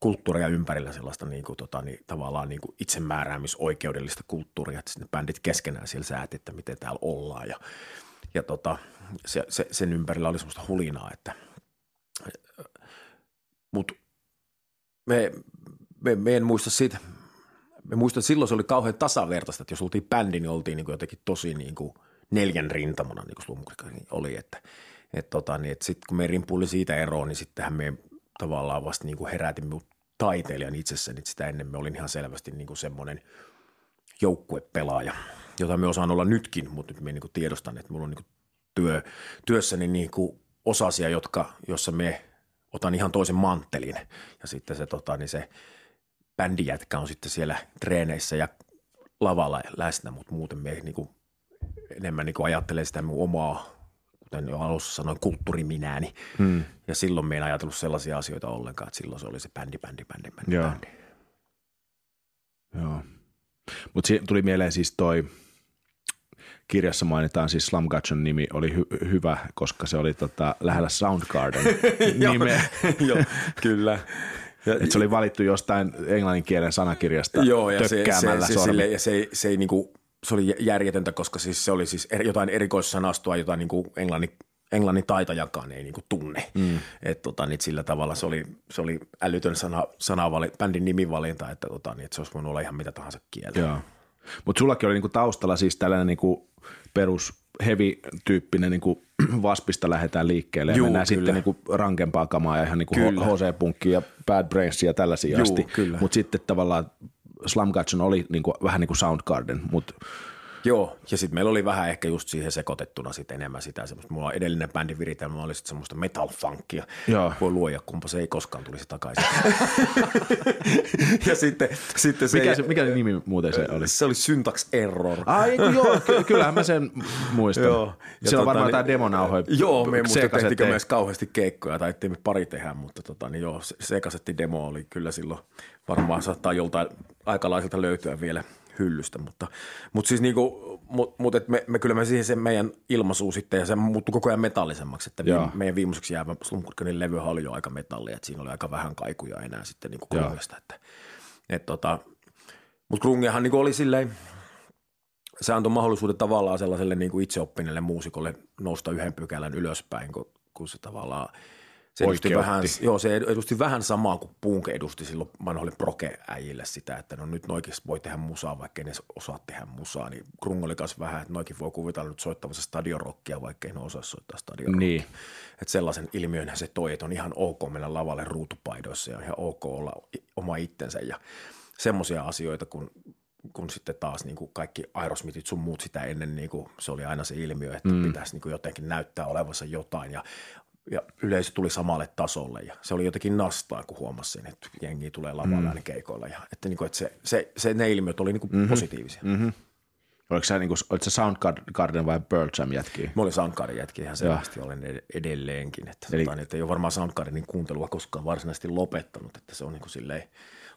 kulttuuria ympärillä sellaista niin kuin, tota, niin, tavallaan niin kuin itsemääräämisoikeudellista kulttuuria, että ne bändit keskenään siellä sääti, että miten täällä ollaan. Ja, ja tota, se, se, sen ympärillä oli semmoista hulinaa, että mutta me, me, me, en muista siitä, me muistan, silloin se oli kauhean tasavertaista, että jos oltiin bändi, niin oltiin niin kuin jotenkin tosi niin kuin neljän rintamana, niin kuin oli, että et tota, niin, et sitten kun me rimpuili siitä eroon, niin sittenhän me tavallaan vasta niin kuin herätimme taiteilijan itsessäni, että sitä ennen me olin ihan selvästi niin kuin semmoinen joukkuepelaaja, jota me osaan olla nytkin, mutta nyt me niin kuin tiedostan, että mulla on niin työ, työssäni niin kuin osasia, jotka, jossa me otan ihan toisen manttelin. Ja sitten se, tota, niin se bändijätkä on sitten siellä treeneissä ja lavalla läsnä, mutta muuten me niin kuin, enemmän niin kuin ajattelen sitä mun omaa, kuten jo alussa sanoin, kulttuuriminääni. Hmm. Ja silloin me en ajatellut sellaisia asioita ollenkaan, että silloin se oli se bändi, bändi, bändi, bändi, Joo. bändi. Joo. Mutta tuli mieleen siis toi – kirjassa mainitaan siis Slumgutchen nimi oli hy- hyvä, koska se oli tota, lähellä Soundgarden nimeä. Joo, kyllä. Ja, Et se oli valittu jostain englanninkielen sanakirjasta Joo, ja se, se, se, sille, ja se, se, ei niinku, se oli järjetöntä, koska siis se oli siis jotain erikoissanastoa, jota niinku englannin englannin taitajakaan ei niinku tunne. Mm. Et tota, niin sillä tavalla se oli, se oli älytön sana, sanavali, bändin nimivalinta, että, tota, niin, että se olisi voinut olla ihan mitä tahansa kieltä. Joo. Mutta sullakin oli niinku taustalla siis tällainen niinku perus heavy-tyyppinen niinku vaspista lähdetään liikkeelle ja Juu, mennään kyllä. sitten niinku rankempaa kamaa ja ihan niinku HC-punkkia ja Bad Brainsia ja tällaisia Juu, asti. Mutta sitten tavallaan Slum oli niinku, vähän niin kuin Soundgarden, mutta – Joo, ja sitten meillä oli vähän ehkä just siihen sekoitettuna sit enemmän sitä semmoista. Mulla edellinen bändin viritelmä oli sitten semmoista metal funkia. Joo. Voi luoja, kumpa se ei koskaan tulisi takaisin. ja sitten, sitten se... Mikä, se, mikä se nimi muuten se oli? Se oli Syntax Error. Ai joo, ky- kyllähän mä sen muistan. joo. Ja Siellä on tota, varmaan niin, demonauhoja. Joo, me mutta tehtikö myös kauheasti keikkoja, tai me pari tehdä, mutta tota, niin joo, se, se demo oli kyllä silloin varmaan saattaa joltain aikalaisilta löytyä vielä – hyllystä, mutta, mutta siis niinku, mut, mut et me, me, kyllä me siihen sen meidän ilmaisuu sitten ja se muuttui koko ajan metallisemmaksi, että Joo. meidän viimeiseksi jäävä Slumkurkanin levyhän oli jo aika metallia, että siinä oli aika vähän kaikuja enää sitten niinku krungesta, että et tota, mutta krungiahan niinku oli silleen, se antoi mahdollisuuden tavallaan sellaiselle niinku itseoppineelle muusikolle nousta yhden pykälän ylöspäin, kun, kun se tavallaan – se edusti, vähän, joo, se edusti vähän samaa kuin Punk edusti silloin vanhoille proke-äijille sitä, että no nyt noikin voi tehdä musaa, vaikka ne osaa tehdä musaa. Niin Krung oli myös vähän, että noikin voi kuvitella nyt soittavassa stadionrockia, vaikka ei ne osaa soittaa stadionrockia. Niin. Että sellaisen ilmiön se toi, että on ihan ok mennä lavalle ruutupaidoissa ja ihan ok olla oma itsensä ja semmoisia asioita, kun kun sitten taas niin kuin kaikki Aerosmithit sun muut sitä ennen, niin kuin se oli aina se ilmiö, että mm. pitäisi niin kuin jotenkin näyttää olevansa jotain. Ja ja yleisö tuli samalle tasolle ja se oli jotenkin nastaa, kun huomasin, että jengi tulee lavalle mm. keikoilla. Ja, että, niin kuin, että se, se, se, ne ilmiöt oli niin kuin mm-hmm. positiivisia. Mm-hmm. Oliko sä, niin kuin, olit sä Soundgarden vai Pearl Jam jätkiä? Mä olin Soundgarden jätkiä ihan selvästi, olen edelleenkin. Että, Eli... tota, että ei ole varmaan Soundgardenin kuuntelua koskaan varsinaisesti lopettanut, että se on niin kuin silleen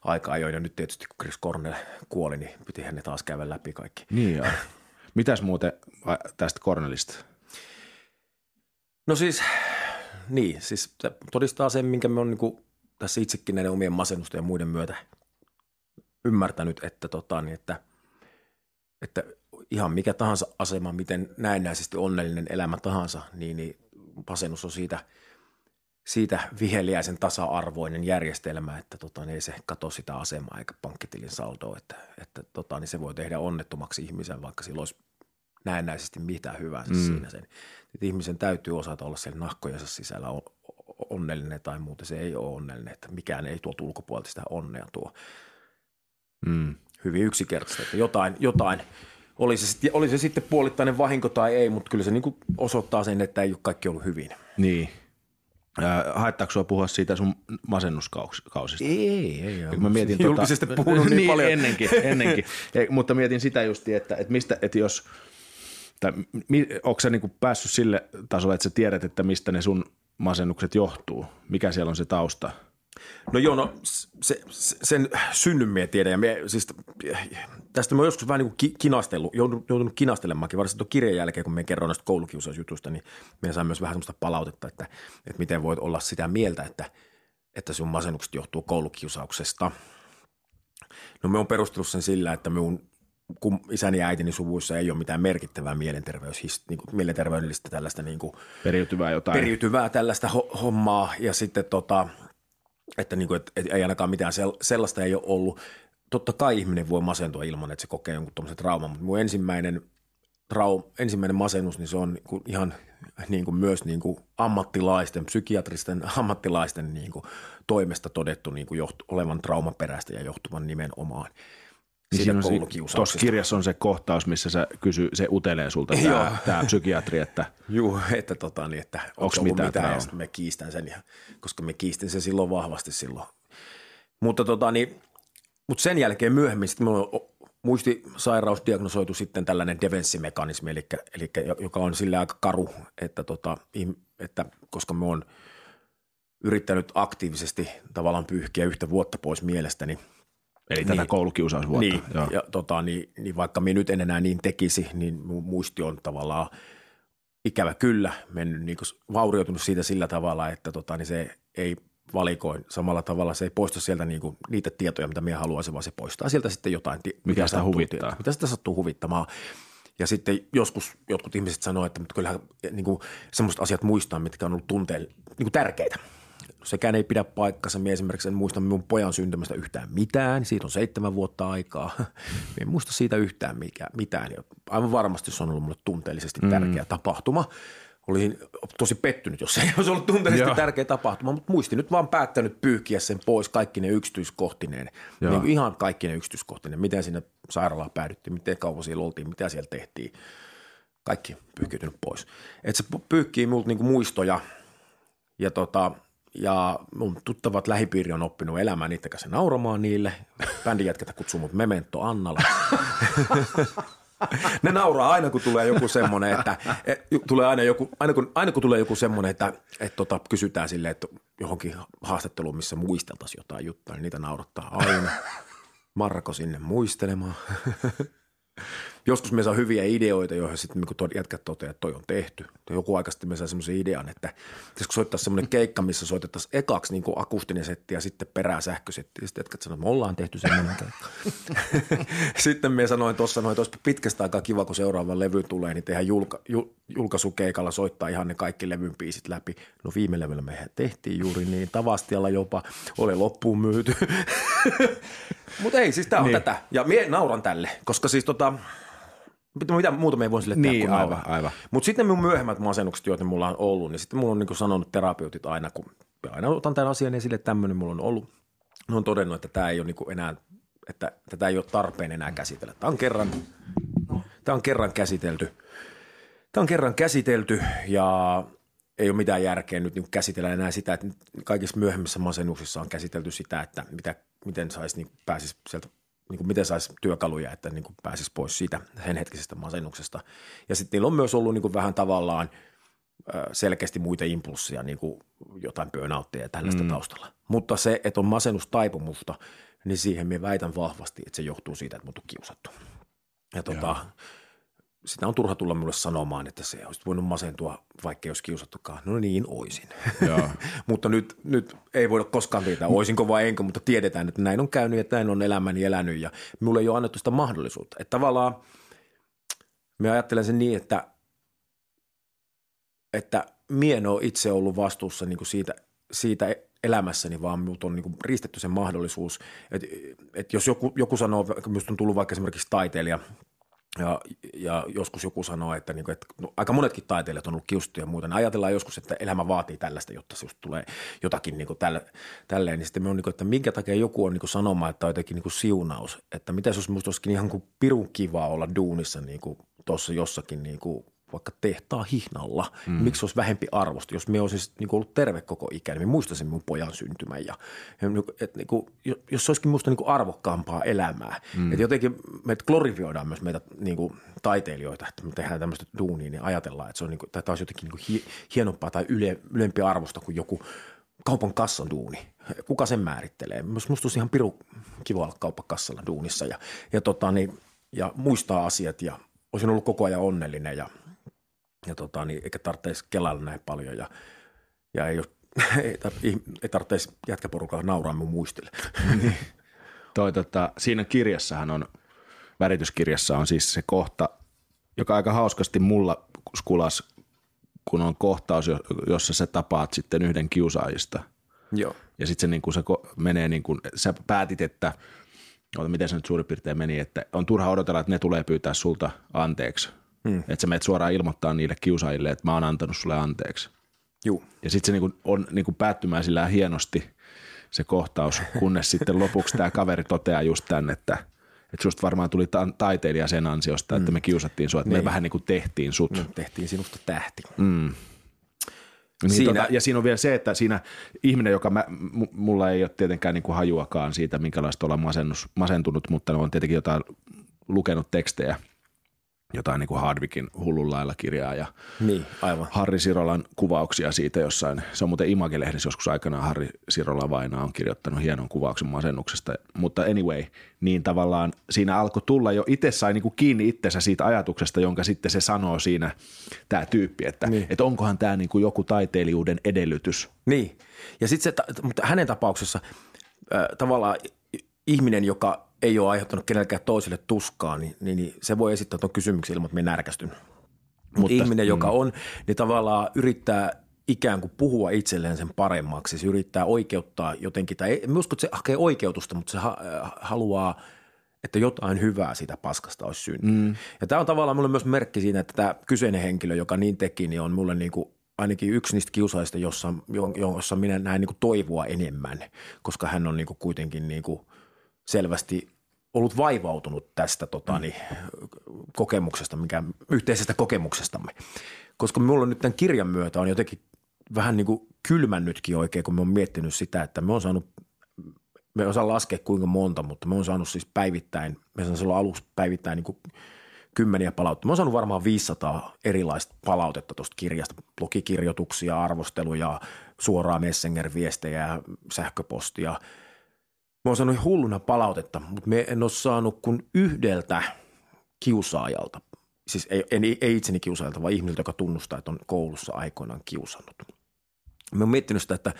aika ajoin. Ja nyt tietysti kun Chris Cornell kuoli, niin piti hänet taas käydä läpi kaikki. Niin joo. Mitäs muuten tästä Cornelista? No siis, niin, siis se todistaa sen, minkä me on niin kuin tässä itsekin näiden omien masennusten ja muiden myötä ymmärtänyt, että, tota, niin että, että ihan mikä tahansa asema, miten näennäisesti onnellinen elämä tahansa, niin, niin masennus on siitä, siitä viheliäisen tasa-arvoinen järjestelmä, että tota, niin ei se kato sitä asemaa eikä pankkitilin saldoa, että, että tota, niin se voi tehdä onnettomaksi ihmisen, vaikka sillä olisi näennäisesti mitä hyvänsä mm. siinä sen. Että ihmisen täytyy osata olla sen nahkojensa sisällä onnellinen tai muuten se ei ole onnellinen, että mikään ei tuo ulkopuolelta sitä onnea tuo. Mm. Hyvin yksinkertaisesti, että jotain, jotain oli, se, oli se sitten puolittainen vahinko tai ei, mutta kyllä se niin osoittaa sen, että ei ole kaikki ollut hyvin. Niin. haittaako sinua puhua siitä sun masennuskausista? Ei, ei. ei mä mietin tuota, Julkisesti puhunut niin, niin paljon. Ennenkin, ennenkin. mutta mietin sitä justi, että, että, mistä, että jos, tai onko sä niin päässyt sille tasolle, että sä tiedät, että mistä ne sun masennukset johtuu? Mikä siellä on se tausta? No joo, no se, sen synnyn mie tiedän ja mie, siis, tästä mä oon joskus vähän niin kuin kinastellut, joutunut, joutunut kinastelemaankin, varsinkin tuon kirjan jälkeen, kun me kerron näistä koulukiusausjutusta, niin me saan myös vähän semmoista palautetta, että, että miten voit olla sitä mieltä, että, että sun masennukset johtuu koulukiusauksesta. No me on perustellut sen sillä, että minun kun isäni ja äitini suvuissa ei ole mitään merkittävää mielenterveys, niin kuin, mielenterveydellistä tällaista niin kuin, periytyvää jotain. Periytyvää tällaista ho- hommaa ja sitten tota, että, niin kuin, että, että ei ainakaan mitään sellaista ei ole ollut. Totta kai ihminen voi masentua ilman, että se kokee jonkun tuommoisen trauman, mutta mun ensimmäinen, trau, ensimmäinen masennus, niin se on niin kuin ihan niin kuin myös niin kuin ammattilaisten, psykiatristen ammattilaisten niin kuin toimesta todettu niin kuin johtu, olevan traumaperäistä ja johtuvan nimenomaan – niin Tuossa kirjassa on se kohtaus, missä se, kysy, se utelee sulta tämä, tämä psykiatri, että Joo, että, tota, niin, että onko mitään, mitään ja sitten me kiistän sen, ja, koska me kiistin sen silloin vahvasti silloin. Mutta, tota, niin, mutta sen jälkeen myöhemmin sitten on muistisairaus diagnosoitu sitten tällainen devensimekanismi, eli, eli joka on sillä aika karu, että, tota, että koska me on yrittänyt aktiivisesti tavallaan pyyhkiä yhtä vuotta pois mielestäni – Eli niin, tätä koulukiusausvuotta. Niin, Joo. ja tota, niin, niin vaikka minä nyt en enää niin tekisi, niin muisti on tavallaan ikävä kyllä mennyt niin kuin vaurioitunut siitä sillä tavalla, että tota, niin se ei valikoin samalla tavalla, se ei poista sieltä niin kuin niitä tietoja, mitä minä haluaisin, vaan se poistaa sieltä sitten jotain. Mikä sitä huvittaa. Mitä sitä sattuu huvittamaan. Ja sitten joskus jotkut ihmiset sanoo, että kyllähän niin kuin semmoiset asiat muistaa, mitkä on ollut tunteen niin kuin tärkeitä sekään ei pidä paikkansa. Minä esimerkiksi en muista minun pojan syntymästä yhtään mitään. Siitä on seitsemän vuotta aikaa. Minä en muista siitä yhtään mikä, mitään. Aivan varmasti se on ollut minulle tunteellisesti mm. tärkeä tapahtuma. Olisin tosi pettynyt, jos se ei olisi ollut tunteellisesti Joo. tärkeä tapahtuma, mutta muistin nyt vaan päättänyt pyyhkiä sen pois kaikki ne yksityiskohtineen. Niin ihan kaikki ne yksityiskohtineen. Miten sinne sairaalaan päädyttiin, miten kauan siellä oltiin, mitä siellä tehtiin. Kaikki pyyhkiytynyt pois. Että se pyyhkii minulta niin muistoja ja tota, ja mun tuttavat lähipiiri on oppinut elämään niiden kanssa nauramaan niille. Bändin jätkätä kutsuu mut Memento Annala. ne nauraa aina, kun tulee joku semmoinen, että et, tulee aina, joku, aina, kun, aina kun tulee joku semmoinen, että et, tota, kysytään sille, että johonkin haastatteluun, missä muisteltaisiin jotain juttua, niin niitä naurattaa aina. Marko sinne muistelemaan. Joskus me saa hyviä ideoita, joihin sitten niin jätkät toteaa, että toi on tehty. Joku aika sitten me saa semmoisen idean, että kun soittaa semmoinen keikka, missä soitettaisiin ekaksi niin kuin akustinen setti ja sitten perää sähkösetti. Ja sitten jätkät sanoivat, että me ollaan tehty semmoinen keikka. sitten me sanoin tuossa, että olisipa pitkästä aikaa kiva, kun seuraava levy tulee, niin tehdään julka, jul, julkaisukeikalla soittaa ihan ne kaikki levyn biisit läpi. No viime levyllä me tehtiin juuri niin, Tavastialla jopa, oli loppuun myyty. Mutta ei, siis tämä on niin. tätä. Ja mie nauran tälle, koska siis tota, mitä muuta me ei voi sille tehdä niin, aivan, aivan. Mutta sitten mun myöhemmät masennukset, joita mulla on ollut, niin sitten mulla on niin sanonut terapeutit aina, kun aina otan tämän asian esille, että tämmöinen mulla on ollut. Ne on todennut, että tämä ei ole niin enää, että tätä ei ole tarpeen enää käsitellä. Tämä on kerran, tämä on kerran käsitelty. Tämä on kerran käsitelty ja ei ole mitään järkeä nyt niin käsitellä enää sitä, että kaikissa myöhemmissä masennuksissa on käsitelty sitä, että mitä, miten saisi niin pääsisi sieltä niin kuin miten saisi työkaluja, että niin kuin pääsisi pois siitä sen hetkisestä masennuksesta. Ja sitten niillä on myös ollut niin kuin vähän tavallaan selkeästi muita impulsseja, niin kuin jotain burnouttia ja tällaista mm. taustalla. Mutta se, että on masennustaipumusta, niin siihen minä väitän vahvasti, että se johtuu siitä, että mut on kiusattu. Ja tota, sitä on turha tulla minulle sanomaan, että se olisi voinut masentua, vaikka ei olisi kiusattukaan. No niin, oisin. mutta nyt, nyt ei voida koskaan tietää, oisinko vai enkö, mutta tiedetään, että näin on käynyt ja näin on elämäni elänyt ja minulle ei ole annettu sitä mahdollisuutta. Että tavallaan me ajattelen sen niin, että, että mie en ole itse ollut vastuussa niin kuin siitä, siitä elämässäni, vaan minulta on niin kuin riistetty se mahdollisuus, että, että jos joku, joku sanoo, minusta on tullut vaikka esimerkiksi taiteilija – ja, ja joskus joku sanoo, että, niin kuin, että no, aika monetkin taiteilijat on ollut kiusattuja ja muuta. Niin ajatellaan joskus, että elämä vaatii tällaista, jotta se tulee jotakin niin kuin tälle, tälleen. Niin sitten me on, niin kuin, että minkä takia joku on niin sanomaan, että on jotenkin niin kuin siunaus. Että mitä jos minusta olisikin ihan kuin pirun kivaa olla duunissa niin kuin tuossa jossakin niin kuin vaikka tehtaa hihnalla, mm. miksi olisi vähempi arvosta? Jos me olisin niin ollut terve koko ikä, niin muistaisin mun pojan syntymän. Ja, ja et, niin kuin, jos se olisikin minusta niin arvokkaampaa elämää. Mm. Että jotenkin meitä glorifioidaan myös meitä niin kuin, taiteilijoita, että me tehdään tämmöistä duunia, niin ajatellaan, että se on niin kuin, tai taas jotenkin niin kuin, hienompaa tai yle, ylempi arvosta kuin joku kaupan kassan duuni. Kuka sen määrittelee? Musta olisi ihan piru kiva olla kauppakassalla duunissa ja, ja, tota, niin, ja muistaa asiat ja olisin ollut koko ajan onnellinen ja – ja tota, niin, eikä tarvitsisi kelailla näin paljon ja, ja ei, ei, ei tarvitsisi jätkäporukalla nauraa mun muistille. Niin. Toi, tota, siinä kirjassahan on, värityskirjassa on siis se kohta, joka aika hauskasti mulla skulas, kun on kohtaus, jossa sä tapaat sitten yhden kiusaajista. Joo. Ja sitten se, niin se menee niin kuin, sä päätit, että miten se nyt suurin piirtein meni, että on turha odotella, että ne tulee pyytää sulta anteeksi – Hmm. Että sä menet suoraan ilmoittaa niille kiusaajille, että mä oon antanut sulle anteeksi. Juu. Ja sitten se niinku on niinku päättymään sillä hienosti se kohtaus, kunnes sitten lopuksi tämä kaveri toteaa just tämän, että että susta varmaan tuli ta- taiteilija sen ansiosta, että mm. me kiusattiin sua, että niin. me vähän niin kuin tehtiin sut. No, tehtiin sinusta tähti. Mm. Niin siinä, tota, ja siinä on vielä se, että siinä ihminen, joka mä, mulla ei ole tietenkään niin kuin hajuakaan siitä, minkälaista olla masennus, masentunut, mutta on tietenkin jotain lukenut tekstejä – jotain niin kuin Hardwickin hullun lailla kirjaa ja niin, aivan. Harri Sirolan kuvauksia siitä jossain. Se on muuten Image-lehdessä joskus aikanaan Harri Sirola Vaina on kirjoittanut hienon kuvauksen masennuksesta. Mutta anyway, niin tavallaan siinä alkoi tulla jo, itse sai niin kuin kiinni itsensä siitä ajatuksesta, jonka sitten se sanoo siinä tämä tyyppi, että, niin. että onkohan tämä niin kuin joku taiteilijuuden edellytys. Niin, ja sitten se, mutta hänen tapauksessa äh, tavallaan ihminen, joka ei ole aiheuttanut kenellekään toiselle tuskaa, niin, niin, niin se voi esittää tuon kysymyksen ilman, että me närkästyn. Mutta ihminen, mm. joka on, niin tavallaan yrittää ikään kuin puhua itselleen sen paremmaksi. Se yrittää oikeuttaa jotenkin, tai en usko, että se hakee oikeutusta, mutta se ha- äh, haluaa, että jotain hyvää siitä paskasta olisi syntynyt. Mm. Ja tämä on tavallaan mulle myös merkki siinä, että tämä kyseinen henkilö, joka niin teki, niin on mulle niin kuin ainakin yksi niistä kiusaista, jossa, jossa minä näen niin kuin toivoa enemmän, koska hän on niin kuin kuitenkin niin kuin selvästi ollut vaivautunut tästä tota, niin, kokemuksesta, mikä, yhteisestä kokemuksestamme. Koska minulla on nyt tämän kirjan myötä on jotenkin vähän niin kuin kylmännytkin oikein, kun me on miettinyt sitä, että me on saanut, me osaa laskea kuinka monta, mutta me on saanut siis päivittäin, me on silloin aluksi päivittäin niin kuin kymmeniä palautteita. Mä oon saanut varmaan 500 erilaista palautetta tuosta kirjasta, blogikirjoituksia, arvosteluja, suoraa Messenger-viestejä, sähköpostia – Mä oon saanut hulluna palautetta, mutta me en ole saanut kuin yhdeltä kiusaajalta. Siis ei, ei, ei itseni kiusaajalta, vaan ihmiseltä, joka tunnustaa, että on koulussa aikoinaan kiusannut. Mä oon miettinyt sitä, että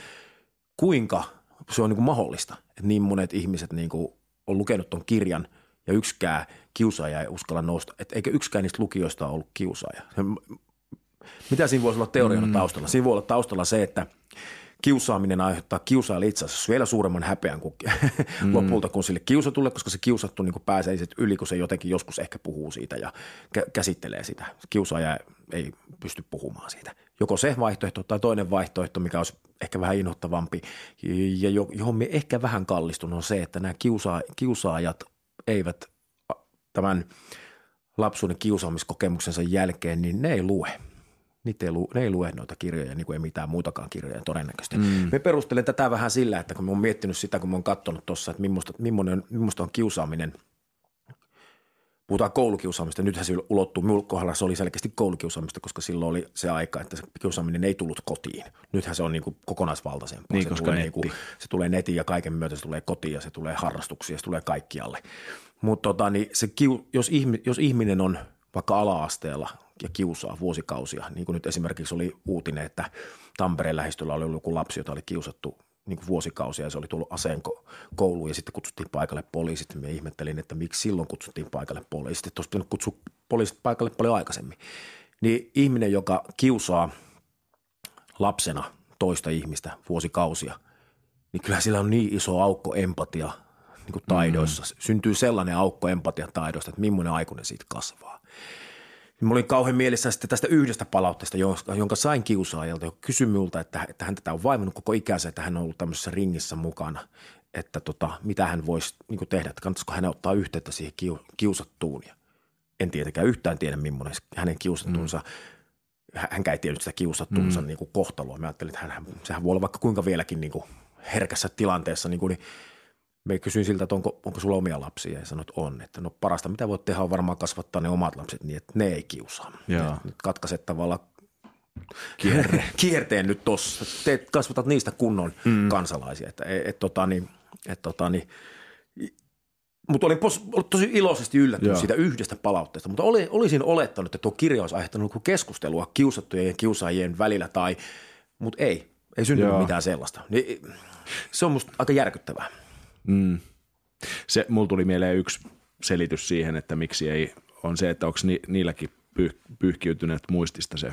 kuinka se on niin kuin mahdollista, että niin monet ihmiset niin kuin on lukenut ton kirjan ja yksikään kiusaaja ei uskalla nousta. Että eikö yksikään niistä lukijoista ole ollut kiusaaja. Mitä siinä voisi olla teoriana mm. taustalla? Siinä voi olla taustalla se, että – kiusaaminen aiheuttaa kiusaajalle itse asiassa vielä suuremman häpeän kuin mm. lopulta kuin sille kiusatulle, koska se kiusattu niin pääsee yli, kun se jotenkin joskus ehkä puhuu siitä ja käsittelee sitä. Kiusaaja ei pysty puhumaan siitä. Joko se vaihtoehto tai toinen vaihtoehto, mikä olisi ehkä vähän inhottavampi ja johon me ehkä vähän kallistun on se, että nämä kiusaa, kiusaajat eivät tämän lapsuuden kiusaamiskokemuksensa jälkeen, niin ne ei lue – niitä ei lu, ne ei lue noita kirjoja, niin kuin ei mitään muutakaan kirjoja todennäköisesti. Mm. Me perustelen tätä vähän sillä, että kun mä oon miettinyt sitä, kun mä oon katsonut tuossa, että millaista, millaista on kiusaaminen – puhutaan koulukiusaamista, nythän se ulottuu, minulla kohdalla se oli selkeästi koulukiusaamista, koska silloin oli se aika, että se kiusaaminen ei tullut kotiin. Nythän se on niin kuin kokonaisvaltaisempaa. Niin, se, koska tulee netti. niin kuin, se tulee netin ja kaiken myötä, se tulee kotiin ja se tulee harrastuksiin ja se tulee kaikkialle. Mutta tota, niin se, jos, ihmi, jos ihminen on vaikka ala-asteella ja kiusaa vuosikausia, niin kuin nyt esimerkiksi oli uutinen, että Tampereen lähistöllä oli ollut joku lapsi, jota oli kiusattu niin kuin vuosikausia ja se oli tullut aseen kouluun ja sitten kutsuttiin paikalle poliisit. Me ihmettelin, että miksi silloin kutsuttiin paikalle poliisit, että olisi pitänyt kutsua poliisit paikalle paljon aikaisemmin. Niin ihminen, joka kiusaa lapsena toista ihmistä vuosikausia, niin kyllä sillä on niin iso aukko empatia niin kuin taidoissa. Mm. Syntyy sellainen aukko empatia taidoista, että millainen aikuinen siitä kasvaa. Mä olin kauhean mielessä sitten tästä yhdestä palautteesta, jonka sain kiusaajalta, joka kysyi minulta, että, että hän tätä on vaivannut koko ikänsä, että hän on ollut tämmöisessä ringissä mukana, että tota, mitä hän voisi niin tehdä, että kannattaisiko hän ottaa yhteyttä siihen kiusattuun. Ja en tietenkään yhtään tiedä, millainen hänen kiusattuunsa, mm. hän ei tiennyt sitä kiusattuunsa mm. niin kuin kohtaloa. Mä ajattelin, että hän, sehän voi olla vaikka kuinka vieläkin niin kuin herkässä tilanteessa, niin, kuin, niin me kysyin siltä, että onko, onko sulla omia lapsia ja sanoit, että on. Että no parasta mitä voit tehdä on varmaan kasvattaa ne omat lapset niin, että ne ei kiusaa. Nyt katkaiset tavallaan Kierre. kierteen nyt tossa. Teet, kasvatat niistä kunnon mm. kansalaisia. Että, et, et, tota, niin, et, tota, niin, mutta olin pos, tosi iloisesti yllättynyt Joo. siitä yhdestä palautteesta, mutta oli, olisin olettanut, että tuo kirja olisi aiheuttanut keskustelua kiusattujen ja kiusaajien välillä, tai, mutta ei, ei syntynyt Joo. mitään sellaista. Niin, se on musta aika järkyttävää. Mm. Se, mulla tuli mieleen yksi selitys siihen, että miksi ei, on se, että onko ni, niilläkin pyh, pyyhkiytyneet muistista se,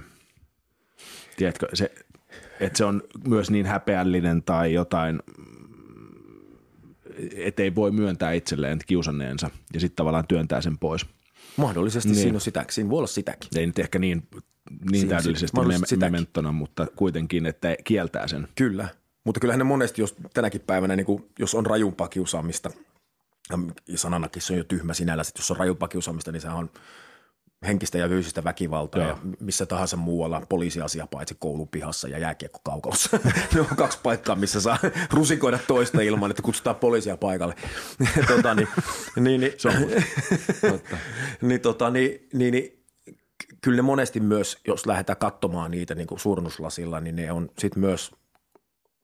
tiedätkö, se, että se on myös niin häpeällinen tai jotain, ettei voi myöntää itselleen kiusanneensa ja sitten tavallaan työntää sen pois. Mahdollisesti niin. siinä on sitäkin, siinä voi olla sitäkin. Ei nyt ehkä niin, niin täydellisesti me, mementona, mutta kuitenkin, että kieltää sen. Kyllä, mutta kyllähän ne monesti, jos tänäkin päivänä, niin kuin, jos on rajumpaa kiusaamista, ja sananakin se on jo tyhmä sinällä, että jos on rajumpaa kiusaamista, niin se on henkistä ja fyysistä väkivaltaa Joo. ja missä tahansa muualla poliisiasia paitsi koulupihassa ja jääkiekkokaukalossa. ne on kaksi paikkaa, missä saa rusikoida toista ilman, että kutsutaan poliisia paikalle. tota, niin, niin, niin, se on niin, tota, niin, niin, niin, kyllä ne monesti myös, jos lähdetään katsomaan niitä niin kuin suurennuslasilla, niin ne on sitten myös –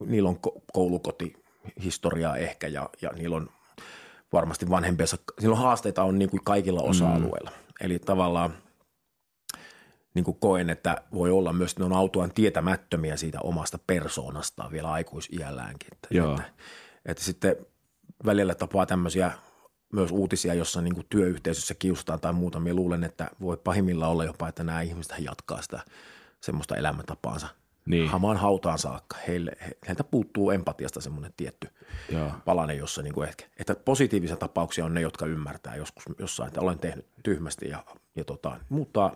niillä on koulukotihistoriaa ehkä ja, ja niillä on varmasti vanhempiensa, niillä on haasteita on niin kuin kaikilla osa-alueilla. Mm. Eli tavallaan niin kuin koen, että voi olla myös, että ne on autuaan tietämättömiä siitä omasta persoonastaan vielä aikuisiälläänkin. Että, Joo. että, että sitten välillä tapaa tämmöisiä myös uutisia, jossa niin kuin työyhteisössä kiusataan tai muuta. Minä luulen, että voi pahimmillaan olla jopa, että nämä ihmiset jatkaa sitä semmoista elämäntapaansa niin. hamaan hautaan saakka. Heille, he, heiltä puuttuu empatiasta semmoinen tietty Joo. palanen, jossa niin kuin ehkä, että positiivisia tapauksia on ne, jotka ymmärtää joskus jossain, että olen tehnyt tyhmästi ja, ja tota, muuttaa,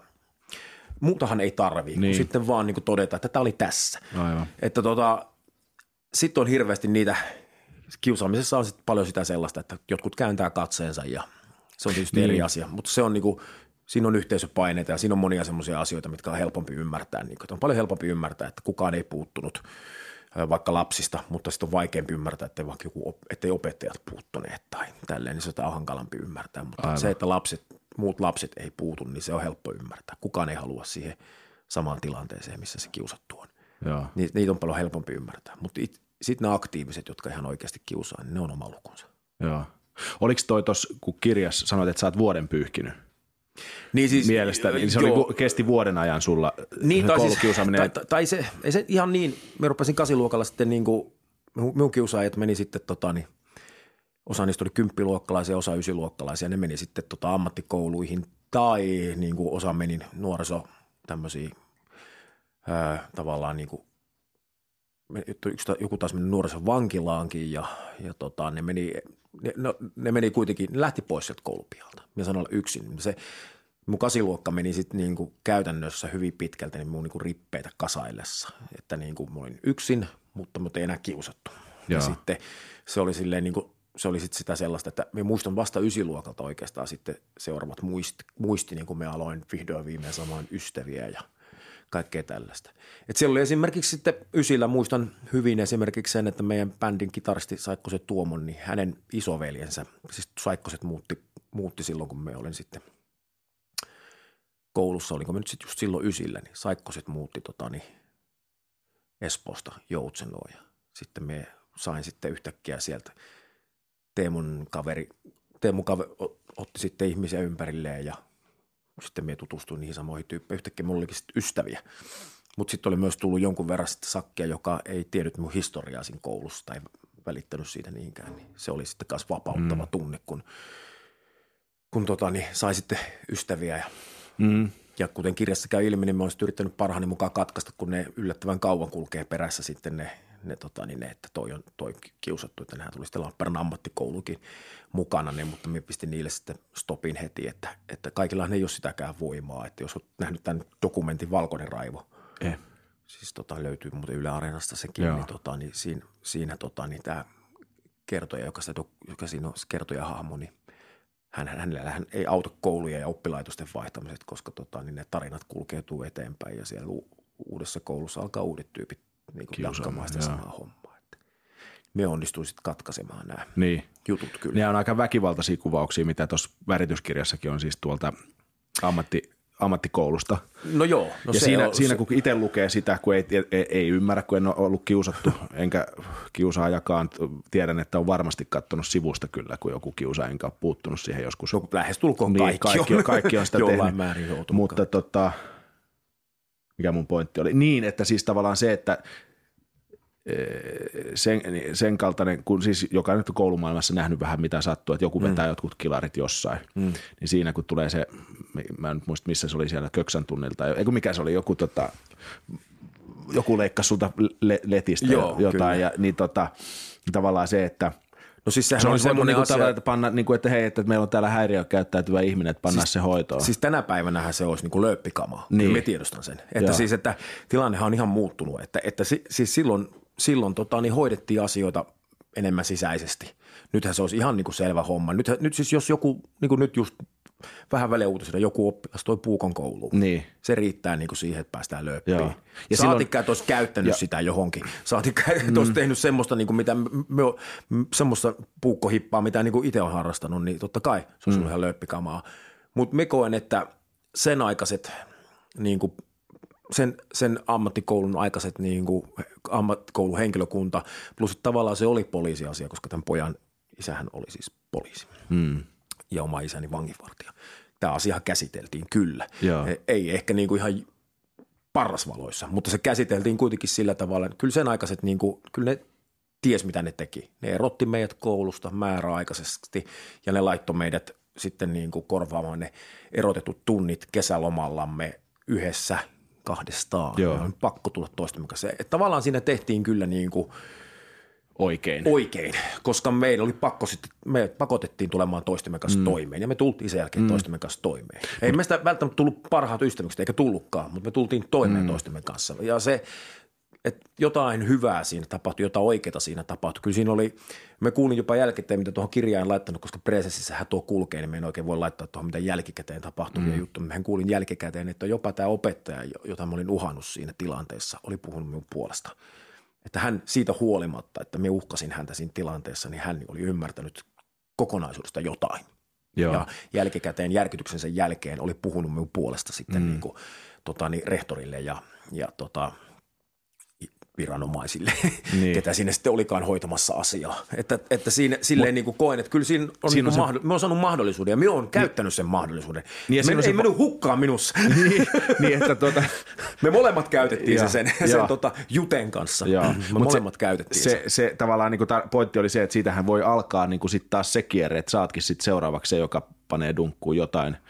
muutahan ei tarvii, niin. kun sitten vaan niin kuin todeta, että tämä oli tässä. Aivan. Että tota, sitten on hirveästi niitä, kiusaamisessa on sit paljon sitä sellaista, että jotkut kääntää katseensa ja se on tietysti niin. eri asia, mutta se on niin kuin – siinä on yhteisöpaineita ja siinä on monia semmoisia asioita, mitkä on helpompi ymmärtää. Niin, on paljon helpompi ymmärtää, että kukaan ei puuttunut vaikka lapsista, mutta sitten on vaikeampi ymmärtää, että vaikka joku, ettei opettajat puuttuneet tai tälleen, niin se on hankalampi ymmärtää. Mutta Aivan. se, että lapset, muut lapset ei puutu, niin se on helppo ymmärtää. Kukaan ei halua siihen samaan tilanteeseen, missä se kiusattu on. Joo. Ni, niitä on paljon helpompi ymmärtää. Mutta sitten ne aktiiviset, jotka ihan oikeasti kiusaa, niin ne on oma lukunsa. Joo. Oliko toi tuossa, kun kirjassa sanoit, että sä oot vuoden pyyhkinyt – niin siis, mielestä, niin se oli, kesti vuoden ajan sulla niin, tai koulukiusaaminen. Siis, tai, tai, se, ei se ihan niin, me rupesin kasiluokalla sitten niin kuin, minun kiusaajat meni sitten tota niin, osa niistä oli kymppiluokkalaisia, osa ysiluokkalaisia, ne meni sitten tota ammattikouluihin tai niin kuin osa meni nuoriso tämmöisiin tavallaan niin kuin, yksi, joku taas meni nuorison vankilaankin ja, ja tota, ne meni ne, no, ne meni kuitenkin, ne lähti pois sieltä koulupialta. Minä sanoin yksin. Se, mun kasiluokka meni sitten niinku käytännössä hyvin pitkältä niin mun niinku rippeitä kasaillessa. Että niinku mä olin yksin, mutta mut ei enää kiusattu. Joo. Ja sitten se oli silleen niinku, se oli sitten sitä sellaista, että me muistan vasta ysiluokalta oikeastaan sitten seuraavat muisti, muisti niin kuin me aloin vihdoin viimein samaan ystäviä ja kaikkea tällaista. Et siellä oli esimerkiksi sitten Ysillä, muistan hyvin esimerkiksi sen, että meidän bändin kitaristi Saikkoset Tuomon, niin hänen isoveljensä, siis Saikkoset muutti, muutti silloin, kun me olin sitten koulussa, olinko me nyt sitten just silloin Ysillä, niin Saikkoset muutti tota, niin Espoosta Joutsenoon ja sitten me sain sitten yhtäkkiä sieltä Teemun kaveri, Teemu kaveri otti sitten ihmisiä ympärilleen ja sitten me tutustuin niihin samoihin tyyppeihin. Yhtäkkiä mulla olikin ystäviä. Mutta sitten oli myös tullut jonkun verran sitten sakkia, joka ei tiennyt mun historiaa siinä koulussa tai välittänyt siitä niinkään. Niin se oli sitten myös vapauttava mm. tunne, kun, kun tota, niin sai sitten ystäviä. Ja, mm. ja kuten kirjassa käy ilmi, niin mä olisin yrittänyt parhaani mukaan katkaista, kun ne yllättävän kauan kulkee perässä sitten ne ne, tota, niin ne, että toi on toi kiusattu, että nehän tuli sitten Lappeenrannan ammattikoulukin mukana, niin, mutta me pistin niille sitten stopin heti, että, että kaikilla ei ole sitäkään voimaa, että jos olet nähnyt tämän dokumentin Valkoinen raivo, eh. siis tota, löytyy muuten Yle Areenasta sekin, niin, tota, niin siinä, siinä tota, niin tämä kertoja, joka, sitä, joka siinä on kertoja hahmo, niin hän, hänellä hän ei auta kouluja ja oppilaitosten vaihtamiset, koska tota, niin ne tarinat kulkeutuu eteenpäin ja siellä uudessa koulussa alkaa uudet tyypit niin kuin jatkamaan sitä samaa hommaa. Että me onnistuin sitten katkaisemaan nämä niin. jutut kyllä. Ne on aika väkivaltaisia kuvauksia, mitä tuossa värityskirjassakin on siis tuolta ammatti, ammattikoulusta. No joo. No ja se siinä, on, siinä kun itse lukee sitä, kun ei, ei, ei ymmärrä, kun en ole ollut kiusattu, enkä kiusaajakaan, tiedän, että on varmasti katsonut sivusta kyllä, kun joku kiusaaja, enkä ole puuttunut siihen joskus. No lähestulkoon niin, kaikki, kaikki, on, kaikki on sitä tehnyt. määrin Mutta tota, mikä mun pointti oli. Niin, että siis tavallaan se, että sen, sen kaltainen, kun siis joka nyt on koulumaailmassa nähnyt vähän mitä sattuu, että joku mm. vetää mm. jotkut kilarit jossain, mm. niin siinä kun tulee se, mä en muista missä se oli siellä Köksän tunnilta, eikö mikä se oli, joku tota, joku leikkasi sulta letistä Joo, jotain, kyllä. ja niin tota, tavallaan se, että – No siis sehän se on semmoinen niin asia, että, panna, niin kuin, että hei, että meillä on täällä häiriökäyttäytyvä ihminen, että pannaan siis, se hoitoon. Siis tänä päivänä se olisi niin kuin lööppikamaa. Niin. Me tiedostan sen. Että Joo. siis, että tilannehan on ihan muuttunut. Että, että siis silloin, silloin tota, niin hoidettiin asioita enemmän sisäisesti. Nythän se olisi ihan niin kuin selvä homma. Nyt, nyt siis jos joku, niin kuin nyt just vähän väliä uutisena joku oppilas toi puukon kouluun. Niin. Se riittää niin kuin siihen, että päästään lööppiin. Joo. Ja Saatikka, että olisi käyttänyt ja. sitä johonkin. Saatikka, että mm. olisi tehnyt semmoista, niin kuin mitä me, semmoista puukkohippaa, mitä niin kuin itse on harrastanut, niin totta kai se on mm. ihan lööppikamaa. Mutta me koen, että sen aikaiset niin kuin sen, sen ammattikoulun aikaiset niin kuin ammattikoulun henkilökunta, plus tavallaan se oli poliisiasia, koska tämän pojan isähän oli siis poliisi. Mm ja oma isäni vanginvartija. Tämä asia käsiteltiin kyllä. Joo. Ei ehkä niin kuin ihan parrasvaloissa, mutta se käsiteltiin kuitenkin sillä tavalla, että kyllä sen aikaiset, niin kuin, kyllä ne ties mitä ne teki. Ne erotti meidät koulusta määräaikaisesti ja ne laittoi meidät sitten niin kuin korvaamaan ne erotetut tunnit kesälomallamme yhdessä kahdestaan. Joo. On pakko tulla toistemme kanssa. Tavallaan siinä tehtiin kyllä niin kuin – Oikein. Oikein, koska meillä oli pakko sitten, me pakotettiin tulemaan toistemme kanssa mm. toimeen ja me tultiin sen jälkeen mm. toistemme kanssa toimeen. Ei Mut, meistä välttämättä tullut parhaat ystävykset eikä tullutkaan, mutta me tultiin toimeen mm. toistemme kanssa ja se, että jotain hyvää siinä tapahtui, jotain oikeaa siinä tapahtui. Kyllä siinä oli, me kuulin jopa jälkikäteen, mitä tuohon kirjaan laittanut, koska presessissähän tuo kulkee, niin me en oikein voi laittaa tuohon mitä jälkikäteen tapahtuvia mm. juttuja. Mehän kuulin jälkikäteen, että jopa tämä opettaja, jota mä olin uhannut siinä tilanteessa, oli puhunut minun puolesta – että hän siitä huolimatta, että me uhkasin häntä siinä tilanteessa, niin hän oli ymmärtänyt kokonaisuudesta jotain. Joo. Ja jälkikäteen järkytyksensä jälkeen oli puhunut minun puolesta sitten mm. niin kuin, tota, niin, rehtorille ja, ja tota, viranomaisille, niin. ketä siinä sitten olikaan hoitamassa asiaa. Että, että siinä, silleen niin kuin koen, että kyllä siinä on, siinä niin on se... on saanut mahdollisuuden ja minä olen käyttänyt sen mahdollisuuden. Niin me, ei se... mennyt hukkaan minussa. niin, niin, että tuota... me molemmat käytettiin ja, se sen, sen tota, Juten kanssa. Ja. Me Mut molemmat se, käytettiin se. Se, se tavallaan niin kuin pointti oli se, että siitähän voi alkaa niin kuin sit taas se kierre, että saatkin sitten seuraavaksi se, joka panee dunkkuun jotain –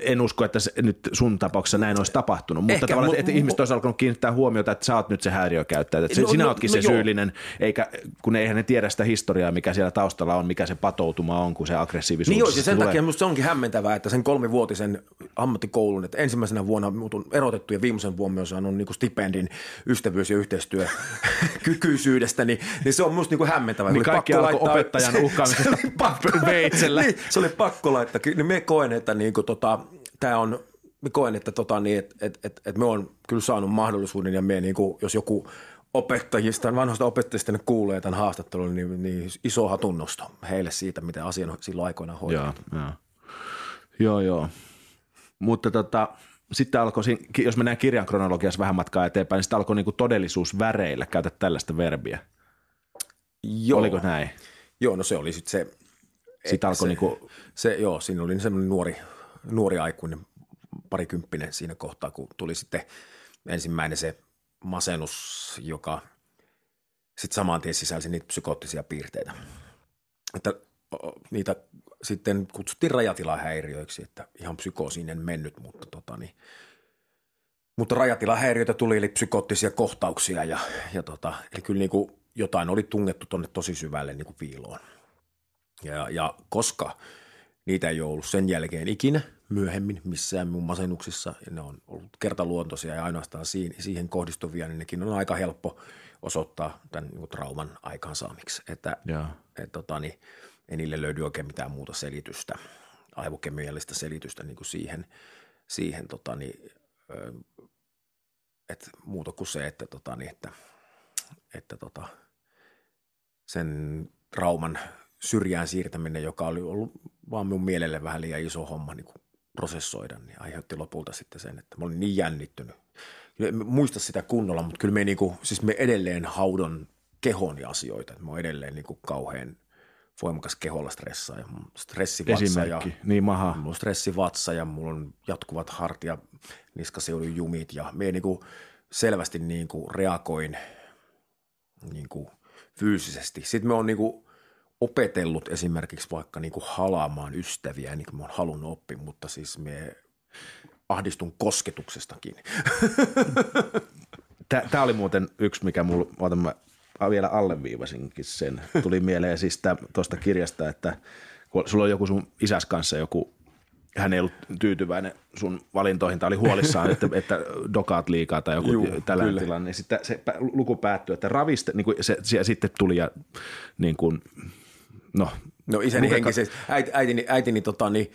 en usko, että se, nyt sun tapauksessa näin olisi tapahtunut, mutta Ehkä, tavallaan, että ihmiset olisi alkanut kiinnittää huomiota, että sä oot nyt se häiriökäyttäjä, että no, sinä no, ootkin no, se no, syyllinen, eikä, kun eihän ne tiedä sitä historiaa, mikä siellä taustalla on, mikä se patoutuma on, kun se aggressiivisuus Niin joo, sen tulee. takia minusta se onkin hämmentävää, että sen kolmivuotisen ammattikoulun, että ensimmäisenä vuonna muutun erotettu ja viimeisen vuonna myös saanut niin stipendin ystävyys- ja yhteistyökykyisyydestä, niin, niin se on minusta niin hämmentävää. Niin kaikki alkoi laittaa, opettajan uhkaamisesta veitsellä. niin, se oli pakko laittaa. Niin me koen, että niin kuin, tota, tämä on mä koen, että tota, niin, et, et, et, et me on kyllä saanut mahdollisuuden ja me, niin kuin, jos joku opettajista, vanhoista opettajista ne kuulee tämän haastattelun, niin, niin iso hatunnosto heille siitä, miten asia on silloin aikoina hoidettu. Joo, joo. joo, joo. Mutta tota, sitten alkoi, jos mennään kirjan kronologiassa vähän matkaa eteenpäin, niin sitten alkoi niinku todellisuus väreillä, käytä tällaista verbiä. Joo. Oliko näin? Joo, no se oli sitten se. Sitten alkoi se, niinku... se, joo, siinä oli semmoinen nuori, nuori aikuinen, parikymppinen siinä kohtaa, kun tuli sitten ensimmäinen se masennus, joka sitten saman tien sisälsi niitä psykoottisia piirteitä. Että niitä sitten kutsuttiin rajatilahäiriöiksi, että ihan psykoosinen mennyt, mutta tota niin, mutta rajatilahäiriöitä tuli, eli psykoottisia kohtauksia ja, ja tota, eli kyllä niin kuin jotain oli tungettu tuonne tosi syvälle niin kuin piiloon. Ja, ja koska niitä ei ole ollut sen jälkeen ikinä myöhemmin missään mun masennuksissa, ja ne on ollut kertaluontoisia ja ainoastaan siihen, siihen kohdistuvia, niin nekin on aika helppo osoittaa tämän niin trauman aikaansaamiksi. Että, et, tota, niin, ei niille löydy oikein mitään muuta selitystä, aivokemiallista selitystä niin kuin siihen, siihen tota, niin, että muuta kuin se, että, tota, niin, että, että tota, sen trauman syrjään siirtäminen, joka oli ollut vaan minun mielelle vähän liian iso homma niin kuin prosessoida, niin aiheutti lopulta sitten sen, että mä olin niin jännittynyt. En muista sitä kunnolla, mutta kyllä me, niin kuin, siis me edelleen haudon kehon ja asioita. Mä oon edelleen niin kuin kauhean voimakas keholla stressaa ja stressivatsa ja niin maha. mulla on stressivatsa ja mulla on jatkuvat hartia, niskaseudun jumit ja me niin kuin selvästi niin kuin reagoin niin kuin fyysisesti. Sitten me on niin kuin opetellut esimerkiksi vaikka niin kuin halaamaan ystäviä, niin kuin mä oon halunnut oppia, mutta siis me ahdistun kosketuksestakin. Tämä oli muuten yksi, mikä mulla, mä vielä alleviivasinkin sen. Tuli mieleen siis tuosta kirjasta, että kun sulla on joku sun isäs kanssa joku, hän ei ollut tyytyväinen sun valintoihin tai oli huolissaan, että, että dokaat liikaa tai joku Juu, tällainen tilanne, sitten se luku päättyy, että raviste, niin kuin se, se, sitten tuli ja niin kuin, no. No isäni henkisesti, äiti, äitini, äitini tota, niin,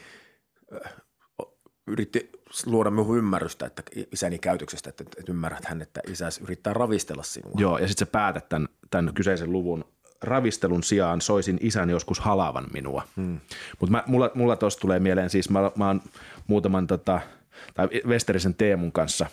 yritti luoda minuun ymmärrystä että isäni käytöksestä, että, että ymmärrät hän, että isäsi yrittää ravistella sinua. Joo, ja sitten sä päätät tämän, tämän kyseisen luvun ravistelun sijaan soisin isän joskus halavan minua. Hmm. Mutta mulla, mulla tuossa tulee mieleen, siis mä, mä oon muutaman tota, tai Westerisen Teemun kanssa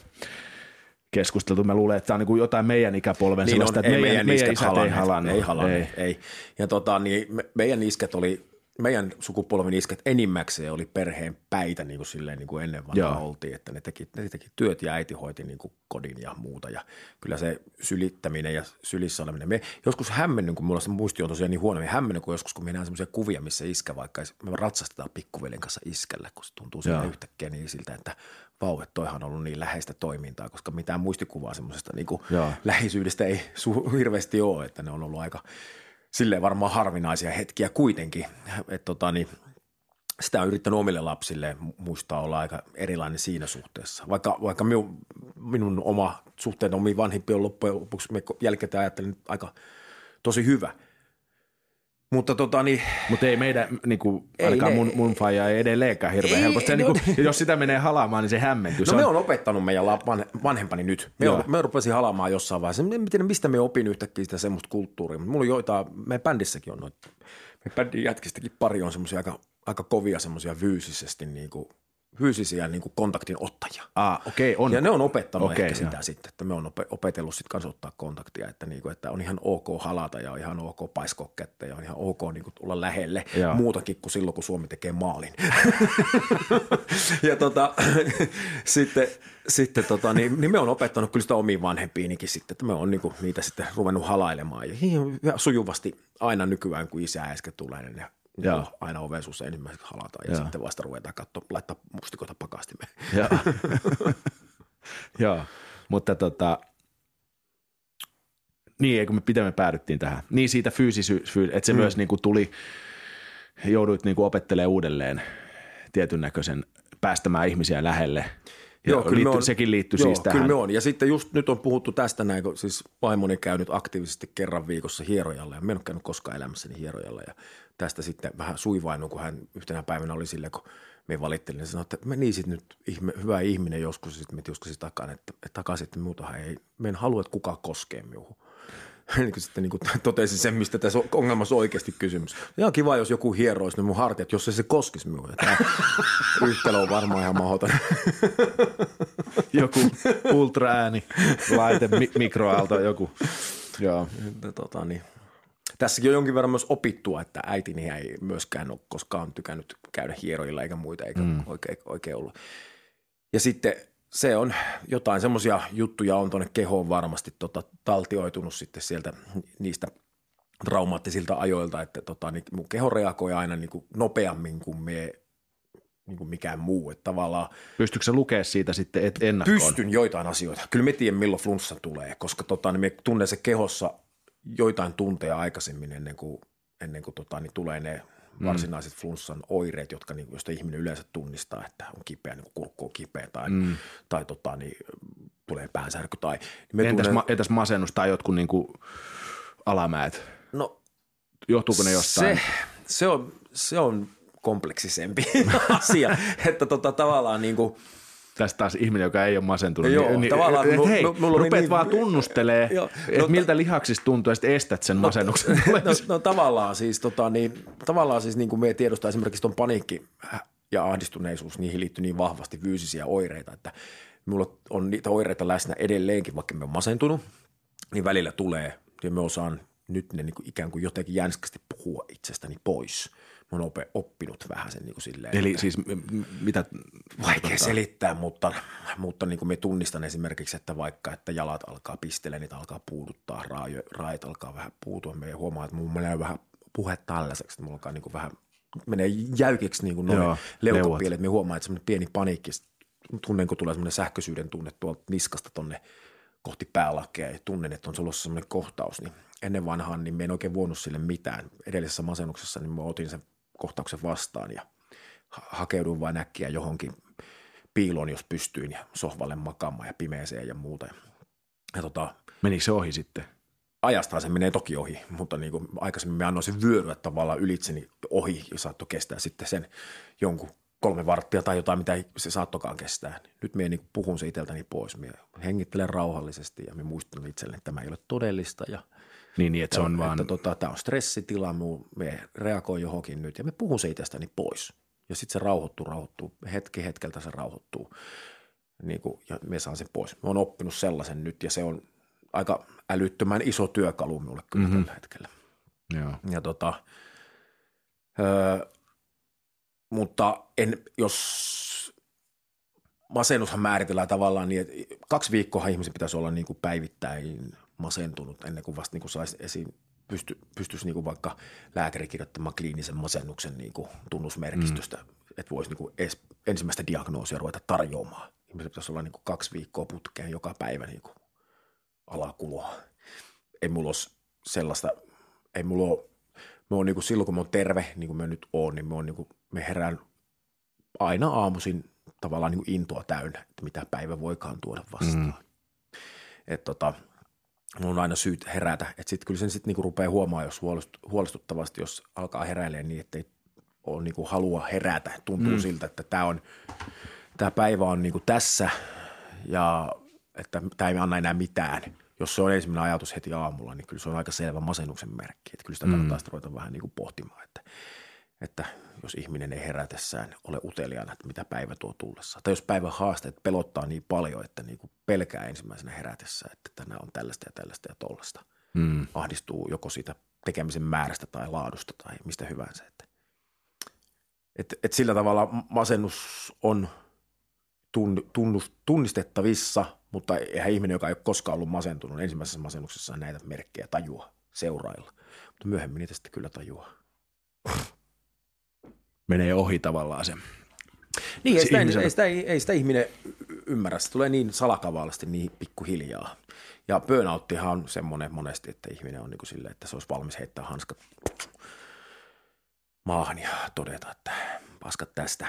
keskusteltu. Mä luulen, että tämä on niin jotain meidän ikäpolven niin sellaista, on, että meidän, meidän isät ei halannut. Ei halannut, ei. ei. Ja tota, niin me, meidän isket oli meidän sukupolven isket enimmäkseen oli perheen päitä niin kuin silleen niin kuin ennen vanhaa oltiin, että ne teki, ne teki työt ja äiti hoiti niin kuin kodin ja muuta ja kyllä se sylittäminen ja sylissä oleminen. Me joskus hämmennyn, kun mulla se muisti on tosiaan niin huono, me hämmennyn, kun joskus kun me näen semmoisia kuvia, missä iskä vaikka, me ratsastetaan pikkuveljen kanssa iskellä, kun se tuntuu siinä yhtäkkiä niin siltä, että vau, että toihan on ollut niin läheistä toimintaa, koska mitään muistikuvaa semmoisesta niin läheisyydestä ei su- hirveästi ole, että ne on ollut aika – silleen varmaan harvinaisia hetkiä kuitenkin. Että tota, niin, sitä on yrittänyt omille lapsille muistaa olla aika erilainen siinä suhteessa. Vaikka, vaikka minun, minun oma suhteen omiin vanhimpiin on loppujen lopuksi me jälkeen ajattelin aika tosi hyvä – mutta tota niin, Mut ei meidän, niin kuin, ei ainakaan ne, mun, mun faija ei edelleenkään hirveän ei, helposti. Se, no, niin kuin, jos sitä menee halaamaan, niin se hämmentyy. No se me on opettanut meidän vanhempani nyt. Me, on, me rupesin halaamaan jossain vaiheessa. En tiedä, mistä me opin yhtäkkiä sitä semmoista kulttuuria. Mutta mulla on joitain, meidän bändissäkin on noita. Meidän bändin jätkistäkin pari on semmoisia aika, aika kovia semmoisia fyysisesti niin kuin – fyysisiä niin kuin kontaktin ottajia. Ah, okei, okay, on. Ja ne on opettanut okay, ehkä sitä sitten, että me on opetellut sitten kanssa ottaa kontaktia, että, niin kuin, että on ihan ok halata ja on ihan ok paiskoa kättä ja on ihan ok niin kuin, tulla lähelle Joo. muutakin kuin silloin, kun Suomi tekee maalin. ja tota, sitten, sitten tota, niin, niin, me on opettanut kyllä sitä omiin vanhempiinikin sitten, että me on niin kuin, niitä sitten ruvennut halailemaan ja sujuvasti aina nykyään, kun isä äsken tulee, niin Joo. aina oven suussa ensimmäiseksi halataan ja Joo. sitten vasta ruvetaan katsoa, laittaa mustikoita pakastimeen. Joo. Joo, mutta tota, niin, eikö me pitämme päädyttiin tähän. Niin siitä fyysisyys, että se mm. myös niin kuin tuli, jouduit niin kuin opettelemaan uudelleen tietyn näköisen päästämään ihmisiä lähelle. Ja joo, kyllä liitty, on, sekin liittyy joo, siis tähän. Kyllä me on. Ja sitten just nyt on puhuttu tästä näin, kun siis vaimoni käynyt aktiivisesti kerran viikossa hierojalla ja mä en ole käynyt koskaan elämässäni hierojalla ja tästä sitten vähän suivainut, kun hän yhtenä päivänä oli silleen, kun me valittelin, niin sanoi, että menisit nyt ihme, hyvä ihminen joskus, sitten me joskus takaisin, että, että takaisin, että muutahan ei, me en halua, että kukaan koskee minuun. niin sitten niin kuin totesin sen, mistä tässä ongelmassa on oikeasti kysymys. Ihan kiva, jos joku hieroisi ne mun hartiat, jos ei se koskisi minua. Tämä yhtälö on varmaan ihan mahdoton. joku ultraääni, laite, mi- mikroaalto, joku. Joo. Tota, niin. Tässäkin on jonkin verran myös opittua, että äitini ei myöskään ole koskaan tykännyt käydä hieroilla eikä muita, eikä mm. oikein, oikein ollut. Ja sitten se on jotain semmoisia juttuja on tuonne kehoon varmasti tota, taltioitunut sitten sieltä niistä traumaattisilta ajoilta, että tota, niin mun keho reagoi aina niin kuin nopeammin kuin me niin kuin mikään muu. Että tavallaan, Pystyykö se lukea siitä sitten et ennakkoon? Pystyn joitain asioita. Kyllä me tiedän, milloin flunssa tulee, koska tota, niin me tunnen se kehossa joitain tunteja aikaisemmin ennen kuin, ennen kuin tota, niin tulee ne mm. varsinaiset flunssan oireet, jotka, niin, joista ihminen yleensä tunnistaa, että on kipeä, niin kurkku on kipeä tai, mm. tai tota, niin, tulee päänsärky. Tai, niin entäs, tunnen... ma, entäs masennus tai jotkut niin kuin alamäet? No, Johtuuko ne jostain? Se, se, on, se on kompleksisempi asia, että tota, tavallaan niin kuin – tästä taas ihminen, joka ei ole masentunut. Joo, niin, tavallaan. Niin, hei, mulla rupeat niin, vaan tunnustelee, että no, miltä lihaksista tuntuu, ja sitten estät sen no, masennuksen. No, no, tavallaan siis, tota, niin, tavallaan siis niin kuin me tiedostaa esimerkiksi tuon paniikki ja ahdistuneisuus, niihin liittyy niin vahvasti fyysisiä oireita, että mulla on niitä oireita läsnä edelleenkin, vaikka me on masentunut, niin välillä tulee, ja me osaan nyt ne niin kuin ikään kuin jotenkin jänskästi puhua itsestäni pois – mä oon oppinut vähän sen niin kuin silleen. Eli että, siis mitä? Vaikea selittää, mutta, mutta niin kuin me tunnistan esimerkiksi, että vaikka että jalat alkaa pistellä, niitä alkaa puuduttaa, raajat alkaa vähän puutua. Me huomaa, että mun menee vähän puhe tällaiseksi, että mulla alkaa niin kuin vähän menee jäykiksi niin kuin noin leukapielet. Me huomaa, että semmoinen pieni paniikki, tunnen, kun tulee semmoinen sähköisyyden tunne tuolta niskasta tonne kohti päälakea ja tunnen, että on tulossa semmoinen kohtaus, niin ennen vanhaan niin me en oikein voinut sille mitään. Edellisessä masennuksessa niin mä otin sen kohtauksen vastaan ja hakeudun vain äkkiä johonkin piiloon, jos pystyin ja sohvalle makaamaan ja pimeeseen ja muuta. Ja tota, Menikö se ohi sitten? Ajastaan se menee toki ohi, mutta niin kuin aikaisemmin me annoin sen vyöryä tavallaan ylitseni ohi ja saattoi kestää sitten sen jonkun kolme varttia tai jotain, mitä se saattokaan kestää. Nyt minä niin puhun se itseltäni pois. Minä hengittelen rauhallisesti ja minä muistan itselleni, että tämä ei ole todellista ja – niin, niin että se on että, vaan... Että, tota, tämä on stressitila, me reagoi johonkin nyt ja me puhun se itsestäni pois. Ja sitten se rauhoittuu, rauhoittuu, hetki hetkeltä se rauhoittuu niin kuin, ja me saan sen pois. Mä oon oppinut sellaisen nyt ja se on aika älyttömän iso työkalu minulle kyllä mm-hmm. tällä hetkellä. Joo. Ja tota, öö, mutta en, jos masennushan määritellään tavallaan niin, että kaksi viikkoa ihmisen pitäisi olla niin kuin päivittäin masentunut ennen kuin vasta niin kuin saisi esiin pysty, pystyisi niin kuin vaikka lääkäri kirjoittamaan kliinisen masennuksen niin kuin tunnusmerkistöstä, mm. että voisi niin kuin edes ensimmäistä diagnoosia ruveta tarjoamaan. Ihmisen pitäisi olla niin kuin kaksi viikkoa putkeen joka päivä niin kuin alakuloa. Ei mulla ole sellaista, ei mulla ole, me on niin kuin silloin kun mä oon terve, niin kuin mä nyt oon, niin me, on niin kuin, me herään aina aamuisin tavallaan niin kuin intoa täynnä, että mitä päivä voikaan tuoda vastaan. Mm. Että tota, on aina syyt herätä. Että sitten kyllä sen sitten niinku rupeaa huomaa, jos huolestuttavasti, jos alkaa heräilemään niin, että ei ole niinku halua herätä. Tuntuu mm. siltä, että tämä on, tämä päivä on niinku tässä ja että tämä ei anna enää mitään. Jos se on ensimmäinen ajatus heti aamulla, niin kyllä se on aika selvä masennuksen merkki. Että kyllä sitä mm. kannattaa ruveta vähän niinku pohtimaan, että, että jos ihminen ei herätessään ole uteliaana, että mitä päivä tuo tullessa. Tai jos päivän haasteet pelottaa niin paljon, että niin kuin pelkää ensimmäisenä herätessä, että tänään on tällaista ja tällaista ja tollasta. Mm. Ahdistuu joko siitä tekemisen määrästä tai laadusta tai mistä hyvänsä. Että, et, et sillä tavalla masennus on tun, tunnus, tunnistettavissa, mutta eihän ihminen, joka ei ole koskaan ollut masentunut ensimmäisessä masennuksessa näitä merkkejä tajua seurailla. Mutta myöhemmin niitä sitten kyllä tajuaa menee ohi tavallaan se. Niin, ei sitä, ei, sitä, ei, ei sitä ihminen ymmärrä. Se tulee niin salakavallisesti niin pikkuhiljaa. Ja burnouttihan on semmoinen monesti, että ihminen on niin kuin silleen, että se olisi valmis heittää hanskat maahan ja todeta, että paskat tästä.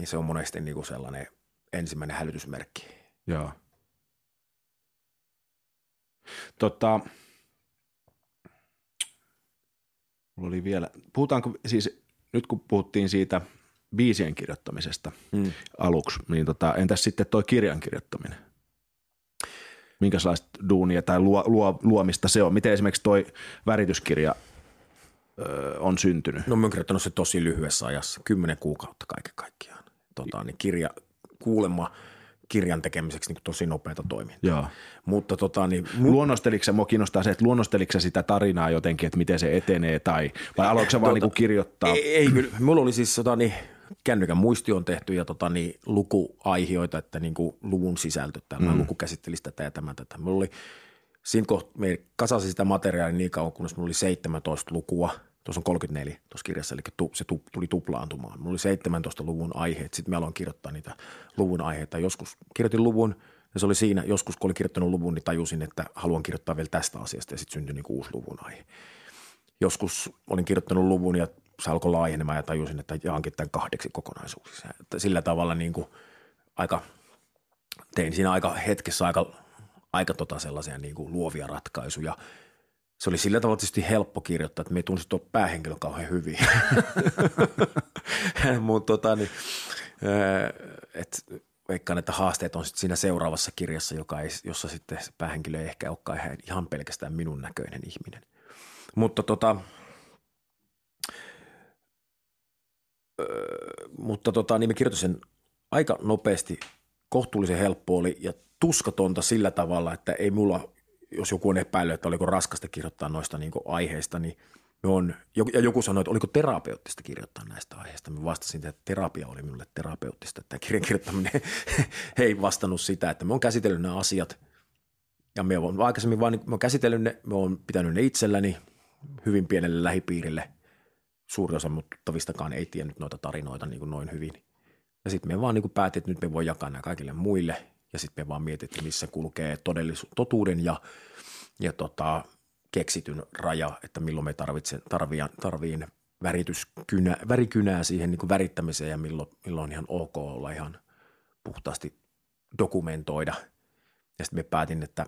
Ja se on monesti niin kuin sellainen, ensimmäinen hälytysmerkki. Joo. Tota, mulla oli vielä, puhutaanko siis, nyt kun puhuttiin siitä biisien kirjoittamisesta mm. aluksi, niin tota, entäs sitten toi kirjan kirjoittaminen? Minkälaista duunia tai luo, luo, luomista se on? Miten esimerkiksi toi värityskirja ö, on syntynyt? No mä oon kirjoittanut se tosi lyhyessä ajassa, kymmenen kuukautta kaiken kaikkiaan. Tota, niin kirja, kuulemma kirjan tekemiseksi niin tosi nopeata toimintaa. Joo. Mutta tota, niin, mu- luonnosteliko se, mua kiinnostaa se, että luonnosteliko sitä tarinaa jotenkin, että miten se etenee tai vai aloitko se vaan tota, niin kirjoittaa? Ei, ei kyllä. Mulla oli siis tota, niin, kännykän muisti on tehty ja tota, niin, lukuaihioita, että niin kuin luvun sisältö, tämä mm. luku käsittelisi tätä ja tämä tätä. Mulla oli siinä kohtaa, me kasasin sitä materiaalia niin kauan, kunnes mulla oli 17 lukua – tuossa on 34 tuossa kirjassa, eli se tuli tuplaantumaan. Mulla oli 17 luvun aiheet, sitten mä aloin kirjoittaa niitä luvun aiheita. Joskus kirjoitin luvun, ja se oli siinä, joskus kun olin kirjoittanut luvun, niin tajusin, että haluan kirjoittaa vielä tästä asiasta, ja sitten syntyi niin uusi luvun aihe. Joskus olin kirjoittanut luvun, ja se alkoi laajenemaan, ja tajusin, että jaankin tämän kahdeksi kokonaisuuksiksi. Sillä tavalla niin kuin aika, tein siinä aika hetkessä aika, aika tota sellaisia niin kuin luovia ratkaisuja – se oli sillä tavalla tietysti helppo kirjoittaa, että me tunsi tuo päähenkilö kauhean hyvin. Mutta tota, niin, et, veikkaan, että haasteet on sitten siinä seuraavassa kirjassa, joka ei, jossa sitten päähenkilö ei ehkä olekaan ihan pelkästään minun näköinen ihminen. Mutta tota, mutta tota, niin me kirjoitin sen aika nopeasti, kohtuullisen helppo oli ja tuskatonta sillä tavalla, että ei mulla jos joku on epäillyt, että oliko raskasta kirjoittaa noista niin aiheista, niin me on, ja joku sanoi, että oliko terapeuttista kirjoittaa näistä aiheista. Mä vastasin, että terapia oli minulle terapeuttista, että kirjan kirjoittaminen ei vastannut sitä, että me on käsitellyt nämä asiat ja me on aikaisemmin vaan, me on käsitellyt ne, me on pitänyt ne itselläni hyvin pienelle lähipiirille. Suuri osa tuttavistakaan ei tiennyt noita tarinoita niin kuin noin hyvin. Ja sitten me vaan niin kuin päätin, että nyt me voi jakaa nämä kaikille muille ja sitten me vaan mietittiin, missä kulkee todellisu- totuuden ja, ja tota, keksityn raja, että milloin me tarvitsen, tarviin, tarviin värityskynä, värikynää siihen niin värittämiseen ja milloin, milloin on ihan ok olla ihan puhtaasti dokumentoida. Ja sitten me päätin, että,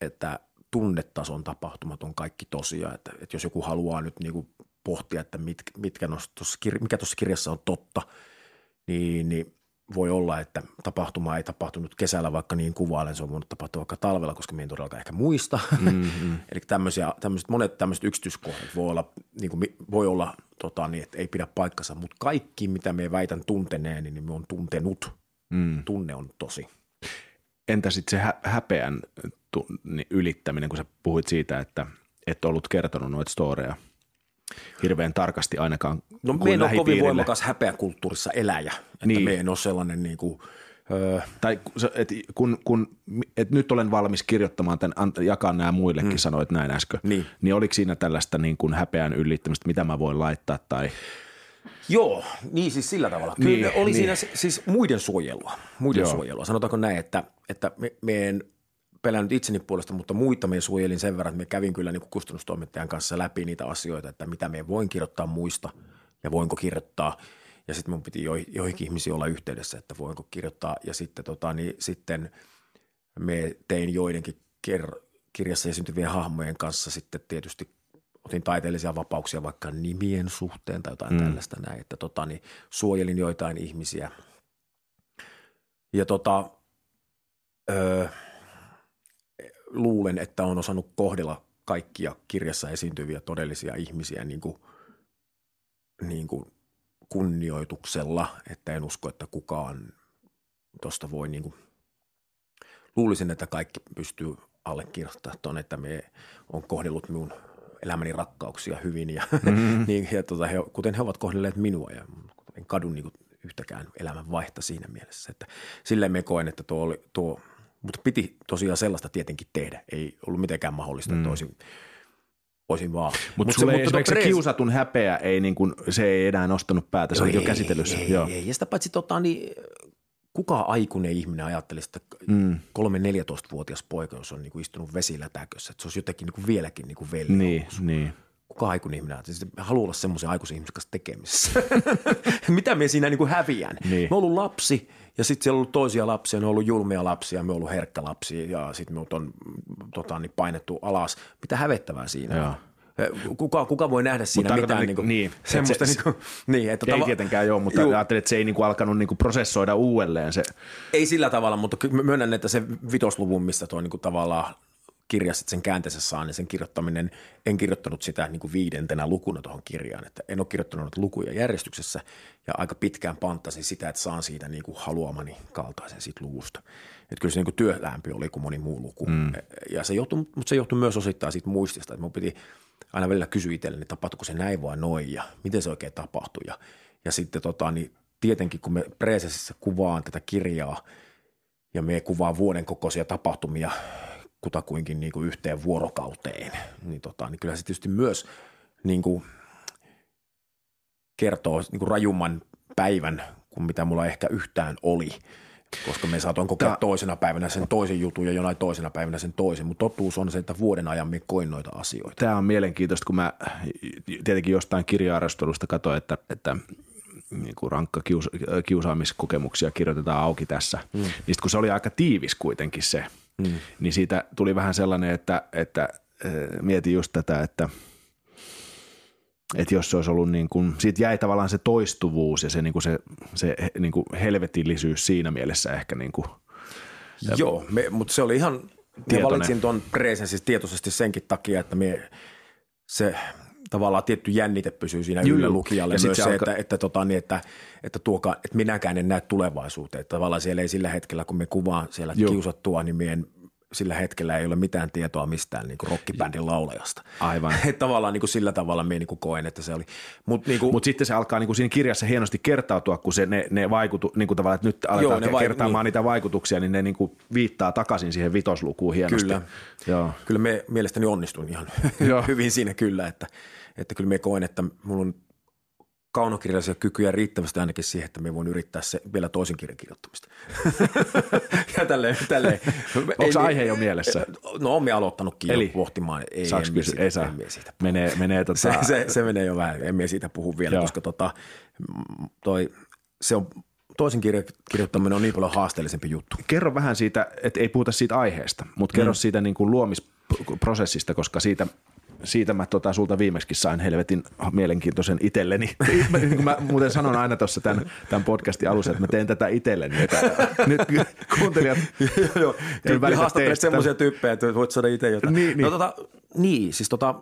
että tunnetason tapahtumat on kaikki tosia, että, että jos joku haluaa nyt niin kuin pohtia, että mit, mitkä tossa, mikä tuossa kirjassa on totta, niin, niin voi olla, että tapahtuma ei tapahtunut kesällä vaikka niin kuvailen, se on voinut tapahtua vaikka talvella, koska me en todellakaan ehkä muista. Mm-hmm. Eli tämmöisiä, tämmöiset, monet tämmöiset yksityiskohdat voi olla, niin kuin, voi olla tota, niin, että ei pidä paikkansa, mutta kaikki, mitä me väitän tunteneen, niin me on tuntenut. Mm. Tunne on tosi. Entä sitten se hä- häpeän ylittäminen, kun sä puhuit siitä, että et ollut kertonut noita storeja – hirveän tarkasti ainakaan No me en ole kovin voimakas häpeäkulttuurissa eläjä, että niin. me en ole sellainen niin kuin, Öö. Tai et kun, kun et nyt olen valmis kirjoittamaan tämän, jakaa nämä muillekin, hmm. sanoit näin äsken, niin. niin oliko siinä tällaista niin kuin häpeän yllittämistä, mitä mä voin laittaa tai Joo, niin siis sillä tavalla. Kyllä niin, oli niin. siinä siis muiden suojelua. Muiden Joo. suojelua. Sanotaanko näin, että, että me, me en pelännyt itseni puolesta, mutta muita me suojelin sen verran, että me kävin kyllä niin kuin kustannustoimittajan kanssa läpi niitä asioita, että mitä me voin kirjoittaa muista ja voinko kirjoittaa. Ja sitten mun piti jo, joihinkin ihmisiin olla yhteydessä, että voinko kirjoittaa. Ja sitten, tota, niin, sitten me tein joidenkin ker- kirjassa esiintyvien hahmojen kanssa sitten tietysti otin taiteellisia vapauksia vaikka nimien suhteen tai jotain mm. tällaista näin, että tota, niin suojelin joitain ihmisiä. Ja tota, öö, luulen, että on osannut kohdella kaikkia kirjassa esiintyviä todellisia ihmisiä niin kuin, niin kuin kunnioituksella, että en usko, että kukaan tuosta voi niin kuin, luulisin, että kaikki pystyy allekirjoittamaan tuon, että me on kohdellut minun elämäni rakkauksia hyvin ja, mm-hmm. niin, ja tota, he, kuten he ovat kohdelleet minua ja en kadu niin kuin, yhtäkään elämän vaihta siinä mielessä, että silleen me koen, että tuo, oli, tuo mutta piti tosiaan sellaista tietenkin tehdä. Ei ollut mitenkään mahdollista, mm. että olisin, vaan. Mut Mut sulle se, mutta se prees... kiusatun häpeä, ei niin kuin, se ei enää nostanut päätä, se oli jo käsittelyssä. Ei, Joo. ei, ja sitä paitsi tota, niin, kuka aikuinen ihminen ajattelisi, että mm. 3-14-vuotias poika, jos on niin kuin istunut vesilätäkössä, että se olisi jotenkin niin kuin vieläkin niin kuin Niin, niin. Kuka aikuinen ihminen siis haluaa olla semmoisen aikuisen ihmisen kanssa tekemisissä. Mitä me siinä niin kuin häviän? Niin. Mä ollut lapsi ja sitten siellä on ollut toisia lapsia, ne on ollut julmia lapsia, me on ollut herkkä lapsi ja sitten me on tota, niin painettu alas. Mitä hävettävää siinä Joo. on? Kuka, kuka voi nähdä siinä mutta mitään niinku, niin, semmoista, se, niinku, niin, että ei tava- tietenkään ole, mutta juu. ajattelin, että se ei niinku alkanut niinku prosessoida uudelleen se. Ei sillä tavalla, mutta myönnän, että se vitosluvun, mistä tuo niinku tavallaan kirjassa sen käänteessä saa, niin sen kirjoittaminen, en kirjoittanut sitä niin kuin viidentenä lukuna tuohon kirjaan, että en ole kirjoittanut lukuja järjestyksessä ja aika pitkään panttasin sitä, että saan siitä niin kuin haluamani kaltaisen siitä luvusta. Että kyllä se niin kuin työlämpi oli kuin moni muu luku. Mm. Ja se johtui, mutta se johtui myös osittain siitä muistista, että mun piti aina välillä kysyä itselleni, että tapahtuiko se näin vai noin ja miten se oikein tapahtui. Ja, ja sitten tota, niin tietenkin kun me Presesissä kuvaan tätä kirjaa ja me kuvaa vuoden kokoisia tapahtumia kutakuinkin niin kuin yhteen vuorokauteen, niin, tota, niin kyllä se tietysti myös niin kuin kertoo niin kuin rajumman päivän kuin mitä mulla ehkä yhtään oli – koska me saatoin kokea Tämä... toisena päivänä sen toisen jutun ja jonain toisena päivänä sen toisen, mutta totuus on se, että vuoden ajan me koin noita asioita. Tämä on mielenkiintoista, kun mä tietenkin jostain kirja-arvostelusta katsoin, että, että niin kuin rankka kius, kiusaamiskokemuksia kirjoitetaan auki tässä. Mm. Niin kun se oli aika tiivis kuitenkin se, mm. niin siitä tuli vähän sellainen, että, että mietin just tätä, että – että jos se olisi ollut niin kuin, siitä jäi tavallaan se toistuvuus ja se, niin kuin se, se niin kuin helvetillisyys siinä mielessä ehkä niin kuin, Joo, me, mutta se oli ihan, me valitsin tuon presenssin tietoisesti senkin takia, että me, se tavallaan tietty jännite pysyy siinä Juu, yllä lukijalle. Ja myös se, alka... että, että, tota, niin, että, että, tuoka, että minäkään en näe tulevaisuuteen. Että tavallaan siellä ei sillä hetkellä, kun me kuvaan siellä Juu. kiusattua, niin en sillä hetkellä ei ole mitään tietoa mistään niin kuin rockibändin laulajasta. Aivan. Tavallaan niin kuin sillä tavalla minä niin koen, että se oli. Mutta niin kuin, Mut sitten se alkaa niin kuin siinä kirjassa hienosti kertautua, kun se ne, ne vaikutu, niin kuin tavallaan, että nyt aletaan Joo, ne kertaamaan niin. niitä vaikutuksia, niin ne niin kuin viittaa takaisin siihen vitoslukuun hienosti. Kyllä, Joo. kyllä me mielestäni onnistun ihan hyvin siinä kyllä, että, että kyllä me koen, että mulla on kaunokirjallisia kykyjä riittävästi ainakin siihen, että me voin yrittää se vielä toisen kirjan kirjoittamista. ja tälleen, tälleen. Onko se aihe jo mielessä? No on me aloittanutkin Eli, jo pohtimaan. Ei, en kysy, siitä, ei saa. Siitä menee, menee tota... se, se, se, menee jo vähän, en siitä puhu vielä, Joo. koska tota, toi, se on toisen kirjan kirjoittaminen on niin paljon haasteellisempi juttu. Kerro vähän siitä, että ei puhuta siitä aiheesta, mutta kerro mm. siitä niin kuin luomisprosessista, koska siitä siitä mä tota, sulta viimeksi sain helvetin mielenkiintoisen itselleni. Niin mä muuten sanon aina tuossa tämän, tämän podcastin alussa, että mä teen tätä itselleni. Että nyt kuuntelijat joo, joo. Haastattelet semmoisia tyyppejä, että voit saada itse jotain. Niin, niin. No, tota, niin siis tota,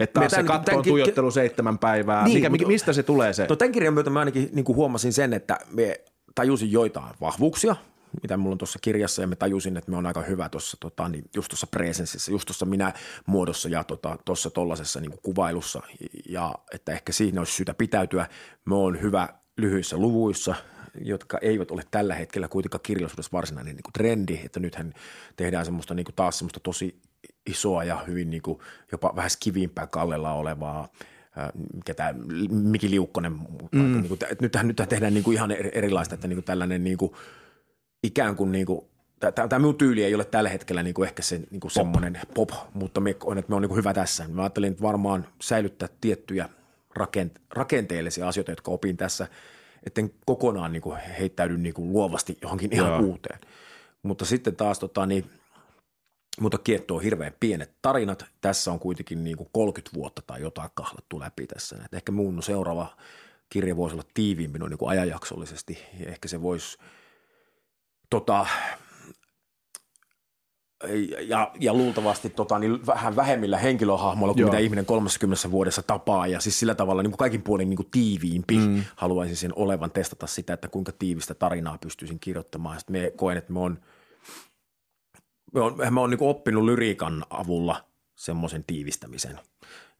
että taas se kattoon tämän, tuijottelu seitsemän päivää. Niin, Mikä, mutta, mistä se tulee se? No tämän kirjan myötä mä ainakin niin kuin huomasin sen, että me tajusin joitain vahvuuksia – mitä mulla on tuossa kirjassa, ja mä tajusin, että me on aika hyvä tuossa, tota, niin just tuossa presenssissä, just tuossa minä muodossa ja tuossa tota, tollasessa niin kuvailussa, ja että ehkä siinä olisi syytä pitäytyä. Me on hyvä lyhyissä luvuissa, jotka eivät ole tällä hetkellä kuitenkaan kirjallisuudessa varsinainen niin kuin trendi, että nythän tehdään semmoista niin kuin taas semmoista tosi isoa ja hyvin niin kuin jopa vähän kiviimpää kallella olevaa mikä tämä Miki Liukkonen, mm. niin kuin, että nythän, nythän tehdään niin kuin ihan erilaista, että niin kuin tällainen niin kuin – ikään kuin, niin kuin tämä minun tyyli ei ole tällä hetkellä niin kuin ehkä se niin kuin semmoinen pop, mutta me, on, että me on niin kuin hyvä tässä. Mä ajattelin että varmaan säilyttää tiettyjä rakente- rakenteellisia asioita, jotka opin tässä, etten kokonaan niin kuin heittäydy niin kuin luovasti johonkin ihan Joo. uuteen. Mutta sitten taas tota, niin, mutta kiettoo hirveän pienet tarinat. Tässä on kuitenkin niin kuin 30 vuotta tai jotain kahlattu läpi tässä. Et ehkä mun seuraava kirja voisi olla tiiviimpi niin kuin ajanjaksollisesti. Ehkä se voisi – tota, ja, ja luultavasti tota, niin vähän vähemmillä henkilöhahmoilla kuin Joo. mitä ihminen 30 vuodessa tapaa ja siis sillä tavalla niin kuin kaikin puolin niin kuin tiiviimpi mm. haluaisin sen olevan testata sitä, että kuinka tiivistä tarinaa pystyisin kirjoittamaan. Sitten me koen, että me on, me on, me on niin kuin oppinut lyriikan avulla semmoisen tiivistämisen,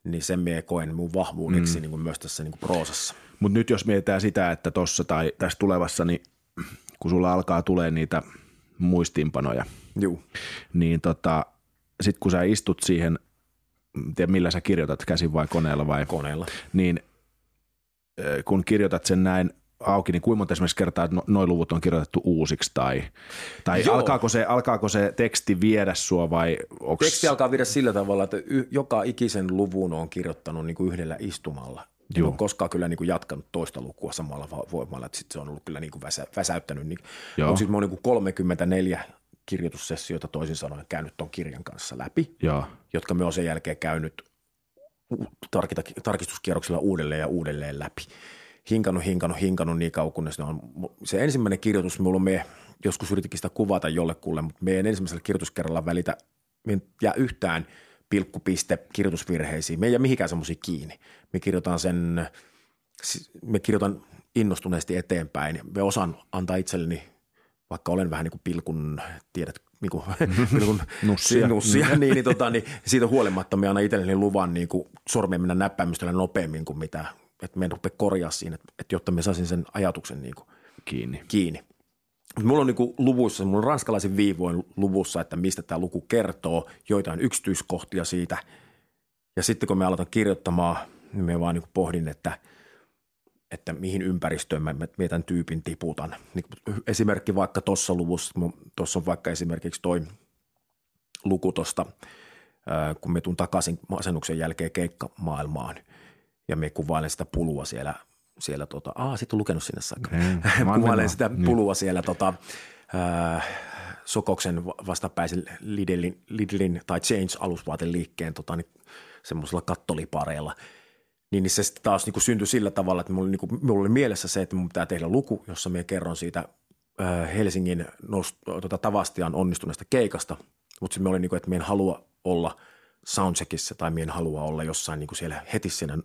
niin sen me koen mun vahvuudeksi mm. niin kuin myös tässä niin kuin proosassa. Mutta nyt jos mietitään sitä, että tuossa tai tässä tulevassa, niin kun sulla alkaa tulee niitä muistiinpanoja, Juu. niin tota, sitten kun sä istut siihen, tiedä millä sä kirjoitat, käsin vai koneella vai? Koneella. Niin kun kirjoitat sen näin auki, niin kuinka monta esimerkiksi kertaa, että no, noin luvut on kirjoitettu uusiksi tai, tai alkaako, se, alkaako se teksti viedä sua vai onks... Teksti alkaa viedä sillä tavalla, että y- joka ikisen luvun on kirjoittanut niin kuin yhdellä istumalla. En ole koskaan kyllä niin kuin jatkanut toista lukua samalla voimalla, että sit se on ollut kyllä niin kuin väsä, väsäyttänyt. Niin, on siis mä oon niin kuin 34 kirjoitussessioita toisin sanoen käynyt tuon kirjan kanssa läpi, Joo. jotka me on sen jälkeen käynyt tarkistuskierroksella uudelleen ja uudelleen läpi. Hinkannut, hinkannut, hinkannut niin kauan, kunnes ne on. Se ensimmäinen kirjoitus, mulla on me, joskus yritikin sitä kuvata jollekulle, mutta meidän ensimmäisellä kirjoituskerralla välitä ja yhtään pilkkupiste kirjoitusvirheisiin. Me ei jää mihinkään semmoisia kiinni. Me kirjoitan sen, me kirjoitan innostuneesti eteenpäin. Me osaan antaa itselleni vaikka olen vähän niin kuin pilkun, tiedät, niin kuin, pilkun nussia, nussia niin, niin, tota, niin siitä huolimatta me annan itselleni luvan niin kuin sormien mennä näppäimistöllä nopeammin kuin mitä, että me en rupea korjaa siinä, että, että jotta me saisin sen ajatuksen niin kuin kiinni. kiinni. Mulla on niin luvuissa, mulla on ranskalaisin viivoin luvussa, että mistä tämä luku kertoo, joitain yksityiskohtia siitä. Ja sitten kun me aloitan kirjoittamaan, niin me vaan niin kuin pohdin, että – että mihin ympäristöön mä, mä tyypin tiputan. Niin esimerkki vaikka tuossa luvussa, tuossa on vaikka esimerkiksi toi luku tuosta, kun me tuun takaisin masennuksen jälkeen keikkamaailmaan ja me kuvailen sitä pulua siellä, siellä tota, aa, sit on lukenut sinne saakka. Mm, kuvailen sitä niin. pulua siellä tota, äh, Sokoksen vastapäisen Lidlin, Lidlin tai Change alusvaateliikkeen tota, niin semmoisella kattolipareilla – niin, niin se sitten taas niin kuin syntyi sillä tavalla, että mulla niin kuin, mulla oli mielessä se, että mun pitää tehdä luku, jossa me kerron siitä äh, Helsingin nost, tota, Tavastian onnistuneesta keikasta, mutta me oli niin kuin, että me en halua olla soundcheckissa tai me en halua olla jossain niin kuin siellä heti siinä,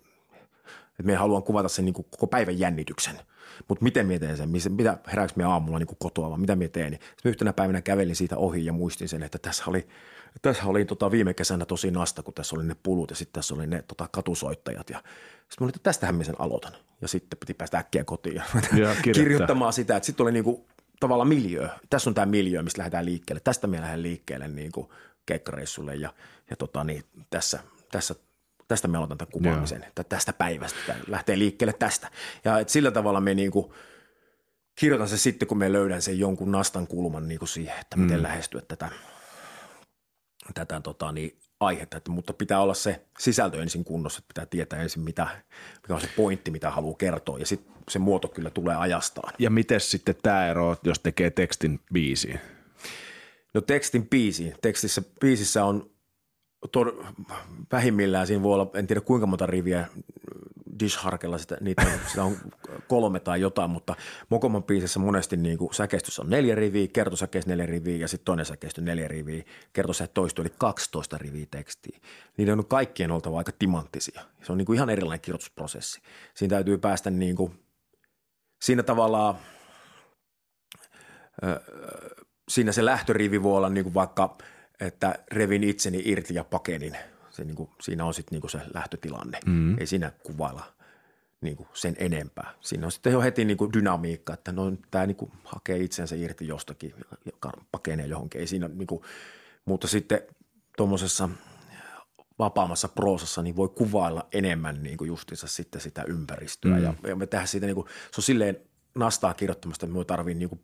että me haluan kuvata sen niin kuin koko päivän jännityksen. Mutta miten me teen sen, mitä herääkö me aamulla niin kuin kotoa, vaan mitä me teen. Niin sitten yhtenä päivänä kävelin siitä ohi ja muistin sen, että tässä oli – tässä oli tota viime kesänä tosi nasta, kun tässä oli ne pulut ja sitten tässä oli ne tota katusoittajat. Ja sitten mä olin, että tästähän mä sen aloitan. Ja sitten piti päästä äkkiä kotiin ja, ja kirjoittamaan sitä. Että sitten oli niinku tavallaan miljö. Tässä on tämä miljö, mistä lähdetään liikkeelle. Tästä me lähden liikkeelle niinku keikkareissulle ja, ja tota, niin, tässä, tässä tästä me aloitan tämän kuvaamisen, että tästä päivästä tämä lähtee liikkeelle tästä. Ja et sillä tavalla me niinku, kirjoitan se sitten, kun me löydän sen jonkun nastan kulman niinku siihen, että miten mm. lähestyä tätä – tätä tota, niin, aihetta, että, mutta pitää olla se sisältö ensin kunnossa, että pitää tietää ensin, mitä, mikä on se pointti, mitä haluaa kertoa, ja sitten se muoto kyllä tulee ajastaan. Ja miten sitten tämä ero, jos tekee tekstin biisiin? No tekstin biisiin. Tekstissä, biisissä on tod, vähimmillään siinä voi olla, en tiedä kuinka monta riviä Dishharkella sitä, niitä sitä on kolme tai jotain, mutta Mokoman biisissä monesti niin kuin säkeistys on neljä riviä, kertosäkeistys neljä riviä ja sitten toinen säkeistys neljä riviä, kertosäkeistys toistu eli 12 riviä tekstiä. Niiden on kaikkien oltava aika timanttisia. Se on niin kuin ihan erilainen kirjoitusprosessi. Siinä täytyy päästä niin kuin, siinä tavallaan, siinä se lähtörivi voi olla niin kuin vaikka, että revin itseni irti ja pakenin – se, niin kuin, siinä on sitten niin se lähtötilanne. Mm. Ei siinä kuvailla niin kuin sen enempää. Siinä on sitten jo heti niin kuin dynamiikka, että no, tämä niin kuin hakee itsensä irti jostakin, joka pakenee johonkin. Ei siinä, niin kuin, mutta sitten tuommoisessa vapaammassa proosassa niin voi kuvailla enemmän niin kuin justiinsa sitten sitä ympäristöä. Mm. Ja, ja me tehdään siitä, niin kuin, se on silleen nastaa kirjoittamasta, että me tarvii niin kuin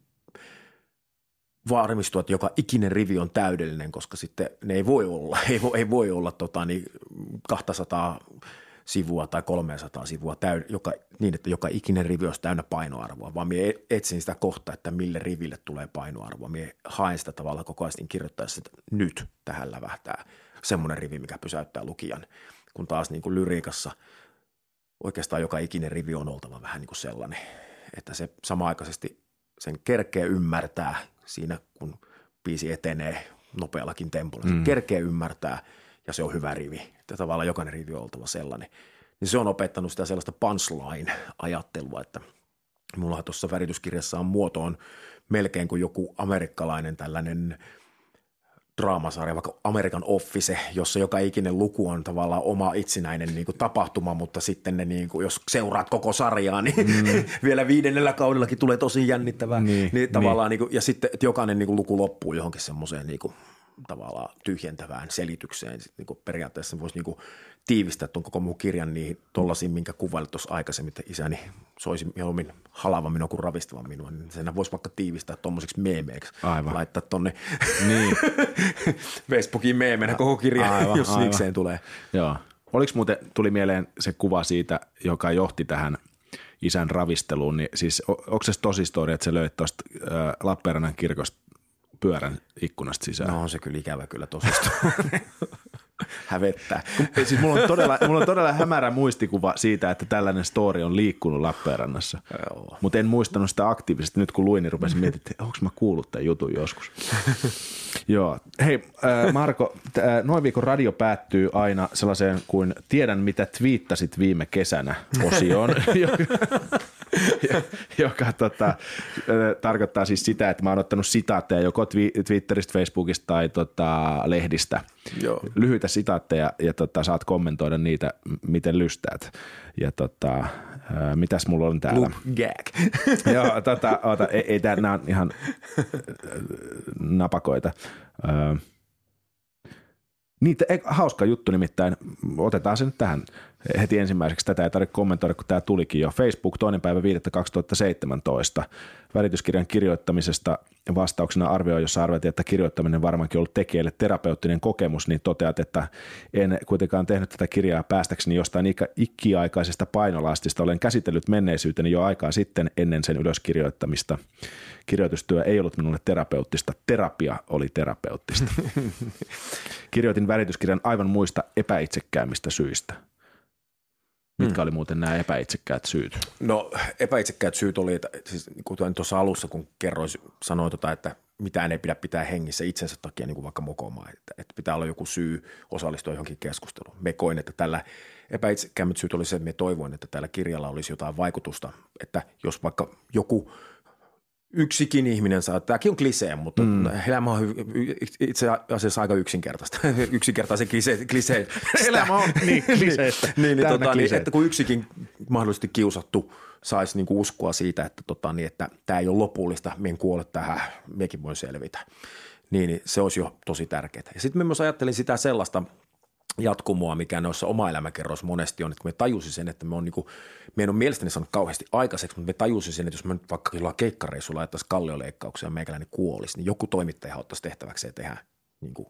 varmistua, että joka ikinen rivi on täydellinen, koska sitten ne ei voi olla, ei voi, ei voi olla tota, niin 200 sivua tai 300 sivua täy, joka, niin, että joka ikinen rivi olisi täynnä painoarvoa, vaan minä etsin sitä kohtaa, että mille riville tulee painoarvoa. Minä haen sitä tavalla koko ajan kirjoittaessa, että nyt tähän lävähtää semmoinen rivi, mikä pysäyttää lukijan, kun taas niin kuin lyriikassa oikeastaan joka ikinen rivi on oltava vähän niin kuin sellainen, että se samaaikaisesti sen kerkeä ymmärtää siinä, kun biisi etenee nopeallakin tempolla. Se mm. kerkeä ymmärtää ja se on hyvä rivi. Että tavallaan jokainen rivi on oltava sellainen. Niin se on opettanut sitä sellaista punchline-ajattelua, että mulla tuossa värityskirjassa on muotoon melkein kuin joku amerikkalainen tällainen – draamasarja, vaikka American Office, jossa joka ikinen luku on tavallaan oma itsenäinen niin kuin tapahtuma, mutta sitten ne, niin kuin, jos seuraat koko sarjaa, niin mm. vielä viidennellä kaudellakin tulee tosi jännittävää. Niin, niin, tavallaan, niin. Niin kuin, ja sitten, että jokainen niin kuin, luku loppuu johonkin semmoiseen niin kuin, tavallaan tyhjentävään selitykseen. Sitten, niin kuin, periaatteessa voisi niin kuin, tiivistää tuon koko mun kirjan niihin tollaisiin, minkä kuvailit tuossa aikaisemmin, että isäni soisi mieluummin halavan minua kuin ravistavan minua, niin sen voisi vaikka tiivistää tuommoiseksi meemeiksi. Aivan. Laittaa tonne niin. Facebookin meemenä koko kirja, aivan, jos aivan. nikseen tulee. Joo. Oliko muuten, tuli mieleen se kuva siitä, joka johti tähän isän ravisteluun, niin siis onko se tosi story, että se löi tuosta äh, Lappeenrannan kirkosta pyörän ikkunasta sisään? No on se kyllä ikävä kyllä tosista. hävettää. Siis mulla on, todella, mulla on todella hämärä muistikuva siitä, että tällainen story on liikkunut Lappeenrannassa. Mutta en muistanut sitä aktiivisesti. Nyt kun luin, niin rupesin miettimään, että onko mä kuullut tämän jutun joskus. Joo. Hei äh, Marko, äh, noin viikon radio päättyy aina sellaiseen kuin tiedän mitä twiittasit viime kesänä osioon. joka tota, tarkoittaa siis sitä, että mä oon ottanut sitaatteja joko Twitteristä, Facebookista tai tota, lehdistä. Joo. Lyhyitä sitaatteja ja tota, saat kommentoida niitä, miten lystäät. Ja tota, mitäs mulla on täällä? Look gag. Joo, tota, ota, ei, ei tää, nämä on ihan napakoita. Äh, Niitä, hauska juttu nimittäin, otetaan se nyt tähän heti ensimmäiseksi. Tätä ei tarvitse kommentoida, kun tämä tulikin jo. Facebook toinen päivä 2017. Välityskirjan kirjoittamisesta vastauksena arvioi, jossa arvioitiin, että kirjoittaminen varmaankin ollut tekijälle terapeuttinen kokemus, niin toteat, että en kuitenkaan tehnyt tätä kirjaa päästäkseni jostain ikiaikaisesta painolastista. Olen käsitellyt menneisyyteni jo aikaa sitten ennen sen ylöskirjoittamista. Kirjoitustyö ei ollut minulle terapeuttista, terapia oli terapeuttista. Kirjoitin välityskirjan aivan muista epäitsekkäämistä syistä. Mitkä mm. oli muuten nämä epäitsekkäät syyt? No epäitsekkäät syyt oli, että siis kuten tuossa alussa kun kerroin, sanoin tota, että mitään ei pidä pitää hengissä itsensä takia niin kuin vaikka mokomaan, että, että pitää olla joku syy osallistua johonkin keskusteluun. Me koin, että tällä epäitsekkäämmät syyt oli se, että me toivoin, että tällä kirjalla olisi jotain vaikutusta, että jos vaikka joku yksikin ihminen saa, tämäkin on klisee, mutta mm. elämä on itse asiassa aika yksinkertaista. Yksinkertaisen klisee. klisee. elämä on niin kliseistä. niin, niin, tota, niin, että kun yksikin mahdollisesti kiusattu saisi niinku uskoa siitä, että, tota, niin, että tämä ei ole lopullista, meidän kuolle tähän, mekin voin selvitä. Niin, niin se olisi jo tosi tärkeää. Ja sitten mä myös ajattelin sitä sellaista – jatkumoa, mikä noissa oma elämäkerroissa monesti on, että kun me tajusin sen, että me on, niin kuin, me en ole mielestäni saanut kauheasti aikaiseksi, mutta me tajusin sen, että jos me nyt vaikka jollain keikkareissulla laittaisiin kallioleikkauksia ja meikäläinen kuolisi, niin joku toimittaja ottaisi tehtäväkseen tehdä niin kuin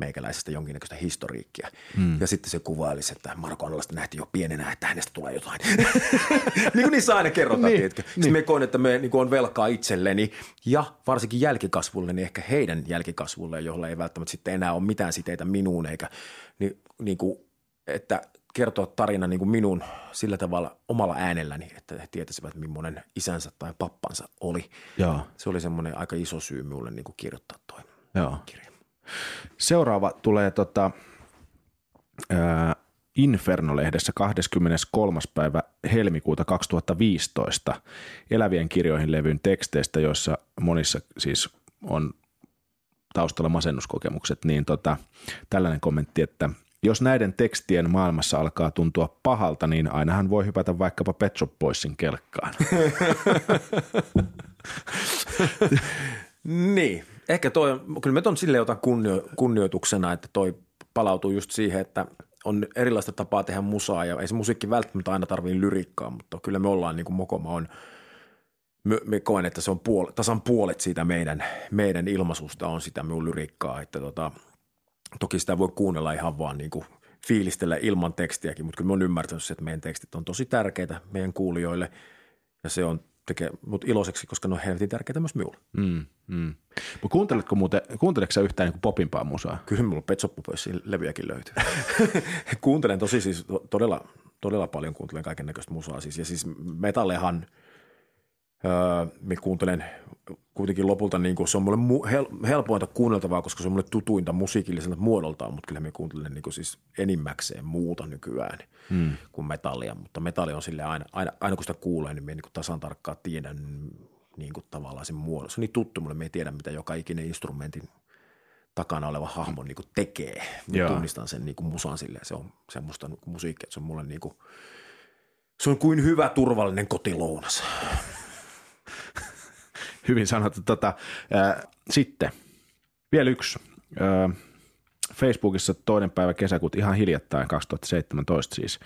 meikäläisestä jonkinnäköistä historiikkia. Hmm. Ja sitten se kuvailisi, että Marko Annalasta nähtiin jo pienenä, että hänestä tulee jotain. niin kuin niissä aina kerrotaan, niin, Niin. Sitten me koen, että me niin on velkaa itselleni ja varsinkin jälkikasvulle, niin ehkä heidän jälkikasvulle, jolla ei välttämättä sitten enää ole mitään siteitä minuun, eikä niin, niin kuin, että kertoa tarina niin kuin minun sillä tavalla omalla äänelläni, että he tietäisivät, millainen isänsä tai pappansa oli. Joo. Se oli semmoinen aika iso syy minulle niin kuin kirjoittaa tuo kirja. Seuraava tulee tota, ää, Inferno-lehdessä 23. päivä helmikuuta 2015 elävien kirjoihin levyn teksteistä, joissa monissa siis on taustalla masennuskokemukset, niin tota, tällainen kommentti, että jos näiden tekstien maailmassa alkaa tuntua pahalta, niin ainahan voi hypätä vaikkapa Pet Shop Boysin kelkkaan. niin, Ehkä toi, kyllä me ton sille otan kunnio, kunnioituksena, että toi palautuu just siihen, että on erilaista tapaa tehdä musaa ja ei se musiikki välttämättä aina tarvii lyrikkaa, mutta kyllä me ollaan niin kuin Mokoma on, me, me koen, että se on puol, tasan puolet siitä meidän, meidän ilmaisusta on sitä minun lyrikkaa, että tota, toki sitä voi kuunnella ihan vaan niin kuin fiilistellä ilman tekstiäkin, mutta kyllä me on ymmärtänyt, että meidän tekstit on tosi tärkeitä meidän kuulijoille ja se on tekee mut iloiseksi, koska ne on helvetin tärkeitä myös minulle. Mm, mm. Mutta kuunteletko muuten, kuunteletko sä yhtään niin popimpaa musaa? Kyllä minulla Pet levyjäkin löytyy. kuuntelen tosi siis todella, todella paljon kuuntelen kaiken näköistä musaa. Siis, ja siis metallehan, öö, me kuuntelen kuitenkin lopulta, niin kuin, se on mulle mu- hel- helpointa kuunneltavaa, koska se on mulle tutuinta musiikilliselta muodoltaan, mutta kyllä me kuuntelen niin kuin siis enimmäkseen muuta nykyään hmm. kuin metallia, mutta metalli on sille aina, aina, aina kun sitä kuulee, niin me niin kuin tasan tarkkaan tiedän niin kuin tavallaan sen muodon. Se on niin tuttu mulle, me ei tiedä mitä joka ikinen instrumentin takana oleva hahmo niin kuin tekee. Mä tunnistan sen niin kuin musan silleen, se on semmoista niin musiikkia, että se on mulle niin kuin, se on kuin hyvä turvallinen kotilounas. Hyvin sanottu. Tota, äh, sitten vielä yksi. Äh, Facebookissa toinen päivä kesäkuuta ihan hiljattain 2017 siis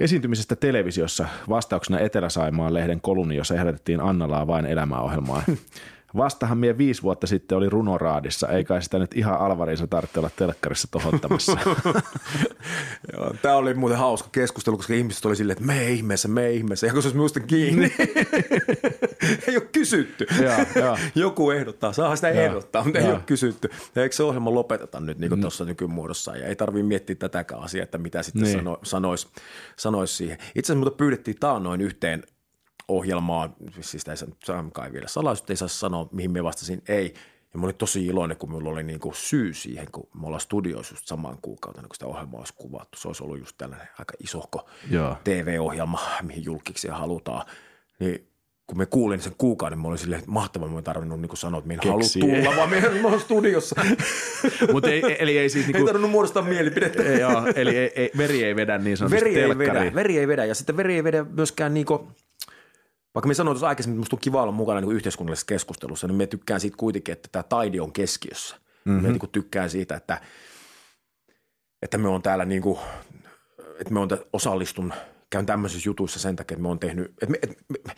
esiintymisestä televisiossa vastauksena Etelä-Saimaan lehden kolumni, jossa ehdotettiin Annalaa vain elämäohjelmaa. Vastahan mie viisi vuotta sitten oli runoraadissa, eikä sitä nyt ihan Alvarinsa tarvitse olla telkkarissa tohottamassa. Tämä oli muuten hauska keskustelu, koska ihmiset oli silleen, että me ihmeessä, me ihmeessä, ja kun se olisi minusta kiinni. ei ole kysytty. Ja, ja. Joku ehdottaa, saa sitä ja, ehdottaa, mutta ja. ei ole kysytty. Ja eikö se ohjelma lopeteta nyt niin kuin mm. tuossa nykymuodossa, ja ei tarvitse miettiä tätäkään asiaa, että mitä sitten niin. sano, sanoisi sanois siihen. Itse asiassa mutta pyydettiin taannoin yhteen ohjelmaa, siis sitä ei saa kai vielä salaisuutta, ei saa sanoa, mihin me vastasin ei. Ja mä olin tosi iloinen, kun minulla oli niin kuin syy siihen, kun me ollaan studioissa just samaan kuukautena, kun sitä ohjelmaa olisi kuvattu. Se olisi ollut just tällainen aika isohko Joo. TV-ohjelma, mihin julkiksi halutaan. Niin kun me kuulin sen kuukauden, mä olin silleen, että mahtavaa, mä en tarvinnut niin sanoa, että minä en halua tulla, vaan minä olen studiossa. Mutta ei, eli ei siis... Niin kuin, ei tarvinnut muodostaa mielipidettä. ei, joo, eli ei, ei, veri ei vedä niin sanotusti veri ei vedä, veri ei vedä, ja sitten veri ei vedä myöskään niin kuin, vaikka me sanoin tuossa aikaisemmin, että musta on kiva olla mukana niin yhteiskunnallisessa keskustelussa, niin me tykkään siitä kuitenkin, että tämä taide on keskiössä. Mm-hmm. Me niin tykkään siitä, että, että me on täällä niin kuin, että me on osallistun – käyn tämmöisissä jutuissa sen takia, että me on tehnyt, että me, et, me,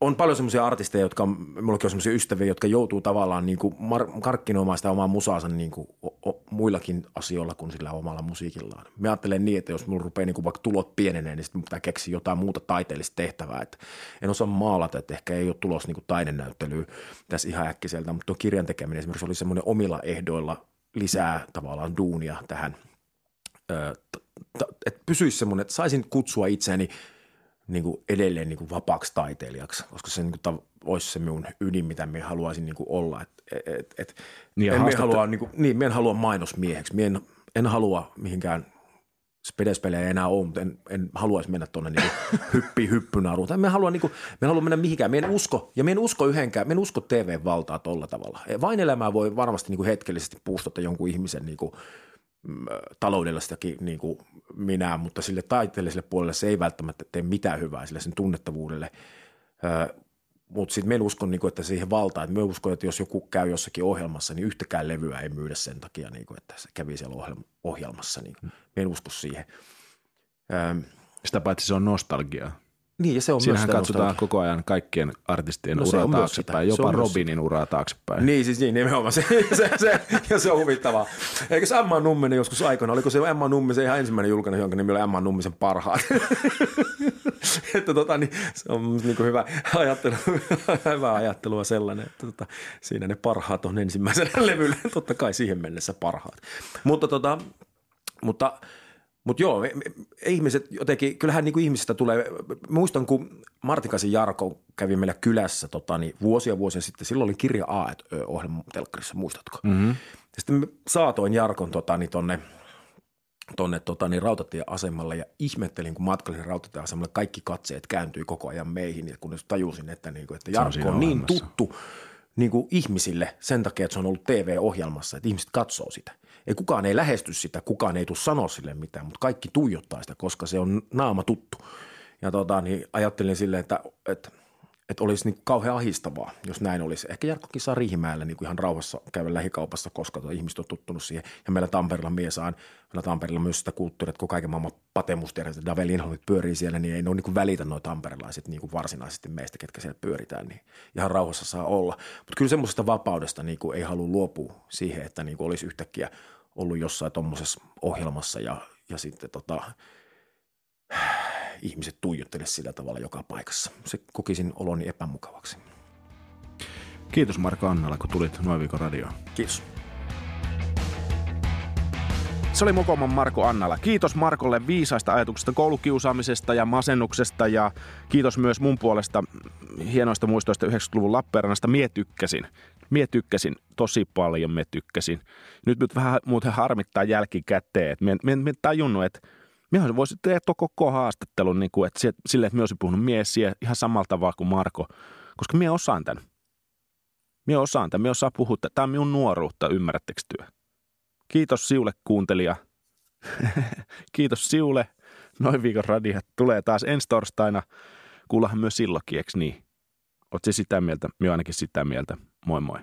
on paljon semmoisia artisteja, jotka, mullakin on semmoisia ystäviä, jotka joutuu tavallaan niin kuin mar- karkkinoimaan sitä omaa musaansa niin kuin o, o, muillakin asioilla kuin sillä omalla musiikillaan. Me ajattelen niin, että jos mulla rupeaa niin kuin vaikka tulot pienenee, niin sitten pitää keksiä jotain muuta taiteellista tehtävää. Että en osaa maalata, että ehkä ei ole tulos niin kuin taidenäyttelyä tässä ihan äkkiseltä, mutta tuo kirjan tekeminen esimerkiksi oli semmoinen omilla ehdoilla lisää tavallaan duunia tähän että pysyisi semmoinen, että saisin kutsua itseäni niin kuin edelleen niin kuin vapaaksi taiteilijaksi, koska se niin kuin, olisi se minun ydin, mitä minä haluaisin niin kuin olla. Et, et, et, niin, en haastatte... halua, niin, kuin, niin, minä en halua mainosmieheksi. Minä en, en halua mihinkään spedespelejä ei enää ole, mutta en, en haluaisi mennä tuonne niin hyppi hyppynaruun. Tai me haluan, niin me haluan mennä mihinkään. Me en usko, ja me en usko yhdenkään, me en usko TV-valtaa tuolla tavalla. Vain elämää voi varmasti niin kuin hetkellisesti puustata jonkun ihmisen niin kuin, taloudellistakin niin kuin minä, mutta sille taiteelliselle puolelle se ei välttämättä tee mitään hyvää sille sen tunnettavuudelle. mutta sitten me en usko, niin kuin, että siihen valtaan, että me uskon, että jos joku käy jossakin ohjelmassa, niin yhtäkään levyä ei myydä sen takia, niin kuin, että se kävi siellä ohjelmassa. Niin kuin. Me en usko siihen. Sitä paitsi se on nostalgiaa. Niin, ja se on Siinähän myös katsotaan nostalgia. koko ajan kaikkien artistien no, uraa taaksepäin, jopa Robinin myös... uraa taaksepäin. Niin, siis niin, nimenomaan se, se, se, ja se on huvittavaa. Eikö se Emma Numminen joskus aikana, oliko se Emma Nummisen ihan ensimmäinen julkainen, jonka nimi oli Emma Nummisen parhaat? että tota, niin, se on niin kuin hyvä, ajattelu, hyvä ajattelua sellainen, että tota, siinä ne parhaat on ensimmäisenä levyllä, totta kai siihen mennessä parhaat. Mutta, tota, mutta – mutta joo, ihmiset jotenkin, kyllähän niin kuin ihmisistä tulee, muistan kun Martikasin Jarko kävi meillä kylässä tota, niin vuosia vuosia sitten, silloin oli kirja A ohjelma telkkarissa, muistatko? Mm-hmm. Ja sitten saatoin Jarkon tota, niin tonne, tonne tota, niin rautatieasemalle ja ihmettelin, kun matkalin rautatieasemalle kaikki katseet kääntyi koko ajan meihin, ja kun tajusin, että, niin kuin, että Jarkko on, on niin tuttu niin kuin ihmisille sen takia, että se on ollut TV-ohjelmassa, että ihmiset katsoo sitä ei kukaan ei lähesty sitä, kukaan ei tule sanoa sille mitään, mutta kaikki tuijottaa sitä, koska se on naama tuttu. Ja tota, niin ajattelin silleen, että, että, että olisi niin kauhean ahistavaa, jos näin olisi. Ehkä Jarkkokin saa Riihimäellä niin kuin ihan rauhassa käydä lähikaupassa, koska tuo ihmiset on tuttunut siihen. Ja meillä Tampereella mies on, meillä Tampereella myös sitä kulttuuria, että kun kaiken maailman patemustiedät, Davel Inholmit pyörii siellä, niin ei ne ole niin kuin välitä noin tamperelaiset niin kuin varsinaisesti meistä, ketkä siellä pyöritään, niin ihan rauhassa saa olla. Mutta kyllä semmoisesta vapaudesta niin kuin ei halua luopua siihen, että niin kuin olisi yhtäkkiä – ollut jossain tuommoisessa ohjelmassa ja, ja sitten tota, ihmiset tuijottele sillä tavalla joka paikassa. Se kokisin oloni epämukavaksi. Kiitos Marko Annala, kun tulit noin viikon radioon. Kiitos. Se oli Mokoman Marko Annala. Kiitos Markolle viisaista ajatuksista koulukiusaamisesta ja masennuksesta ja kiitos myös mun puolesta hienoista muistoista 90-luvun Lappeenrannasta. Mie tykkäsin. Mie tykkäsin tosi paljon, me tykkäsin. Nyt nyt vähän muuten harmittaa jälkikäteen. Mie, mie, mie tajunnut, että Mie voisin tehdä koko haastattelun niin kuin, että sille, että mie olisin puhunut miesiä ihan samalla tavalla kuin Marko, koska mie osaan tämän. Mie osaan tämän, mie osaan puhua. Tämä on minun nuoruutta, ymmärrättekö työ? Kiitos Siulle kuuntelija. Kiitos Siulle. Noin viikon radio tulee taas ensi torstaina. Kuullahan myös silloinkin, eikö niin? Oletko sitä mieltä? Minä ainakin sitä mieltä. Moi moi.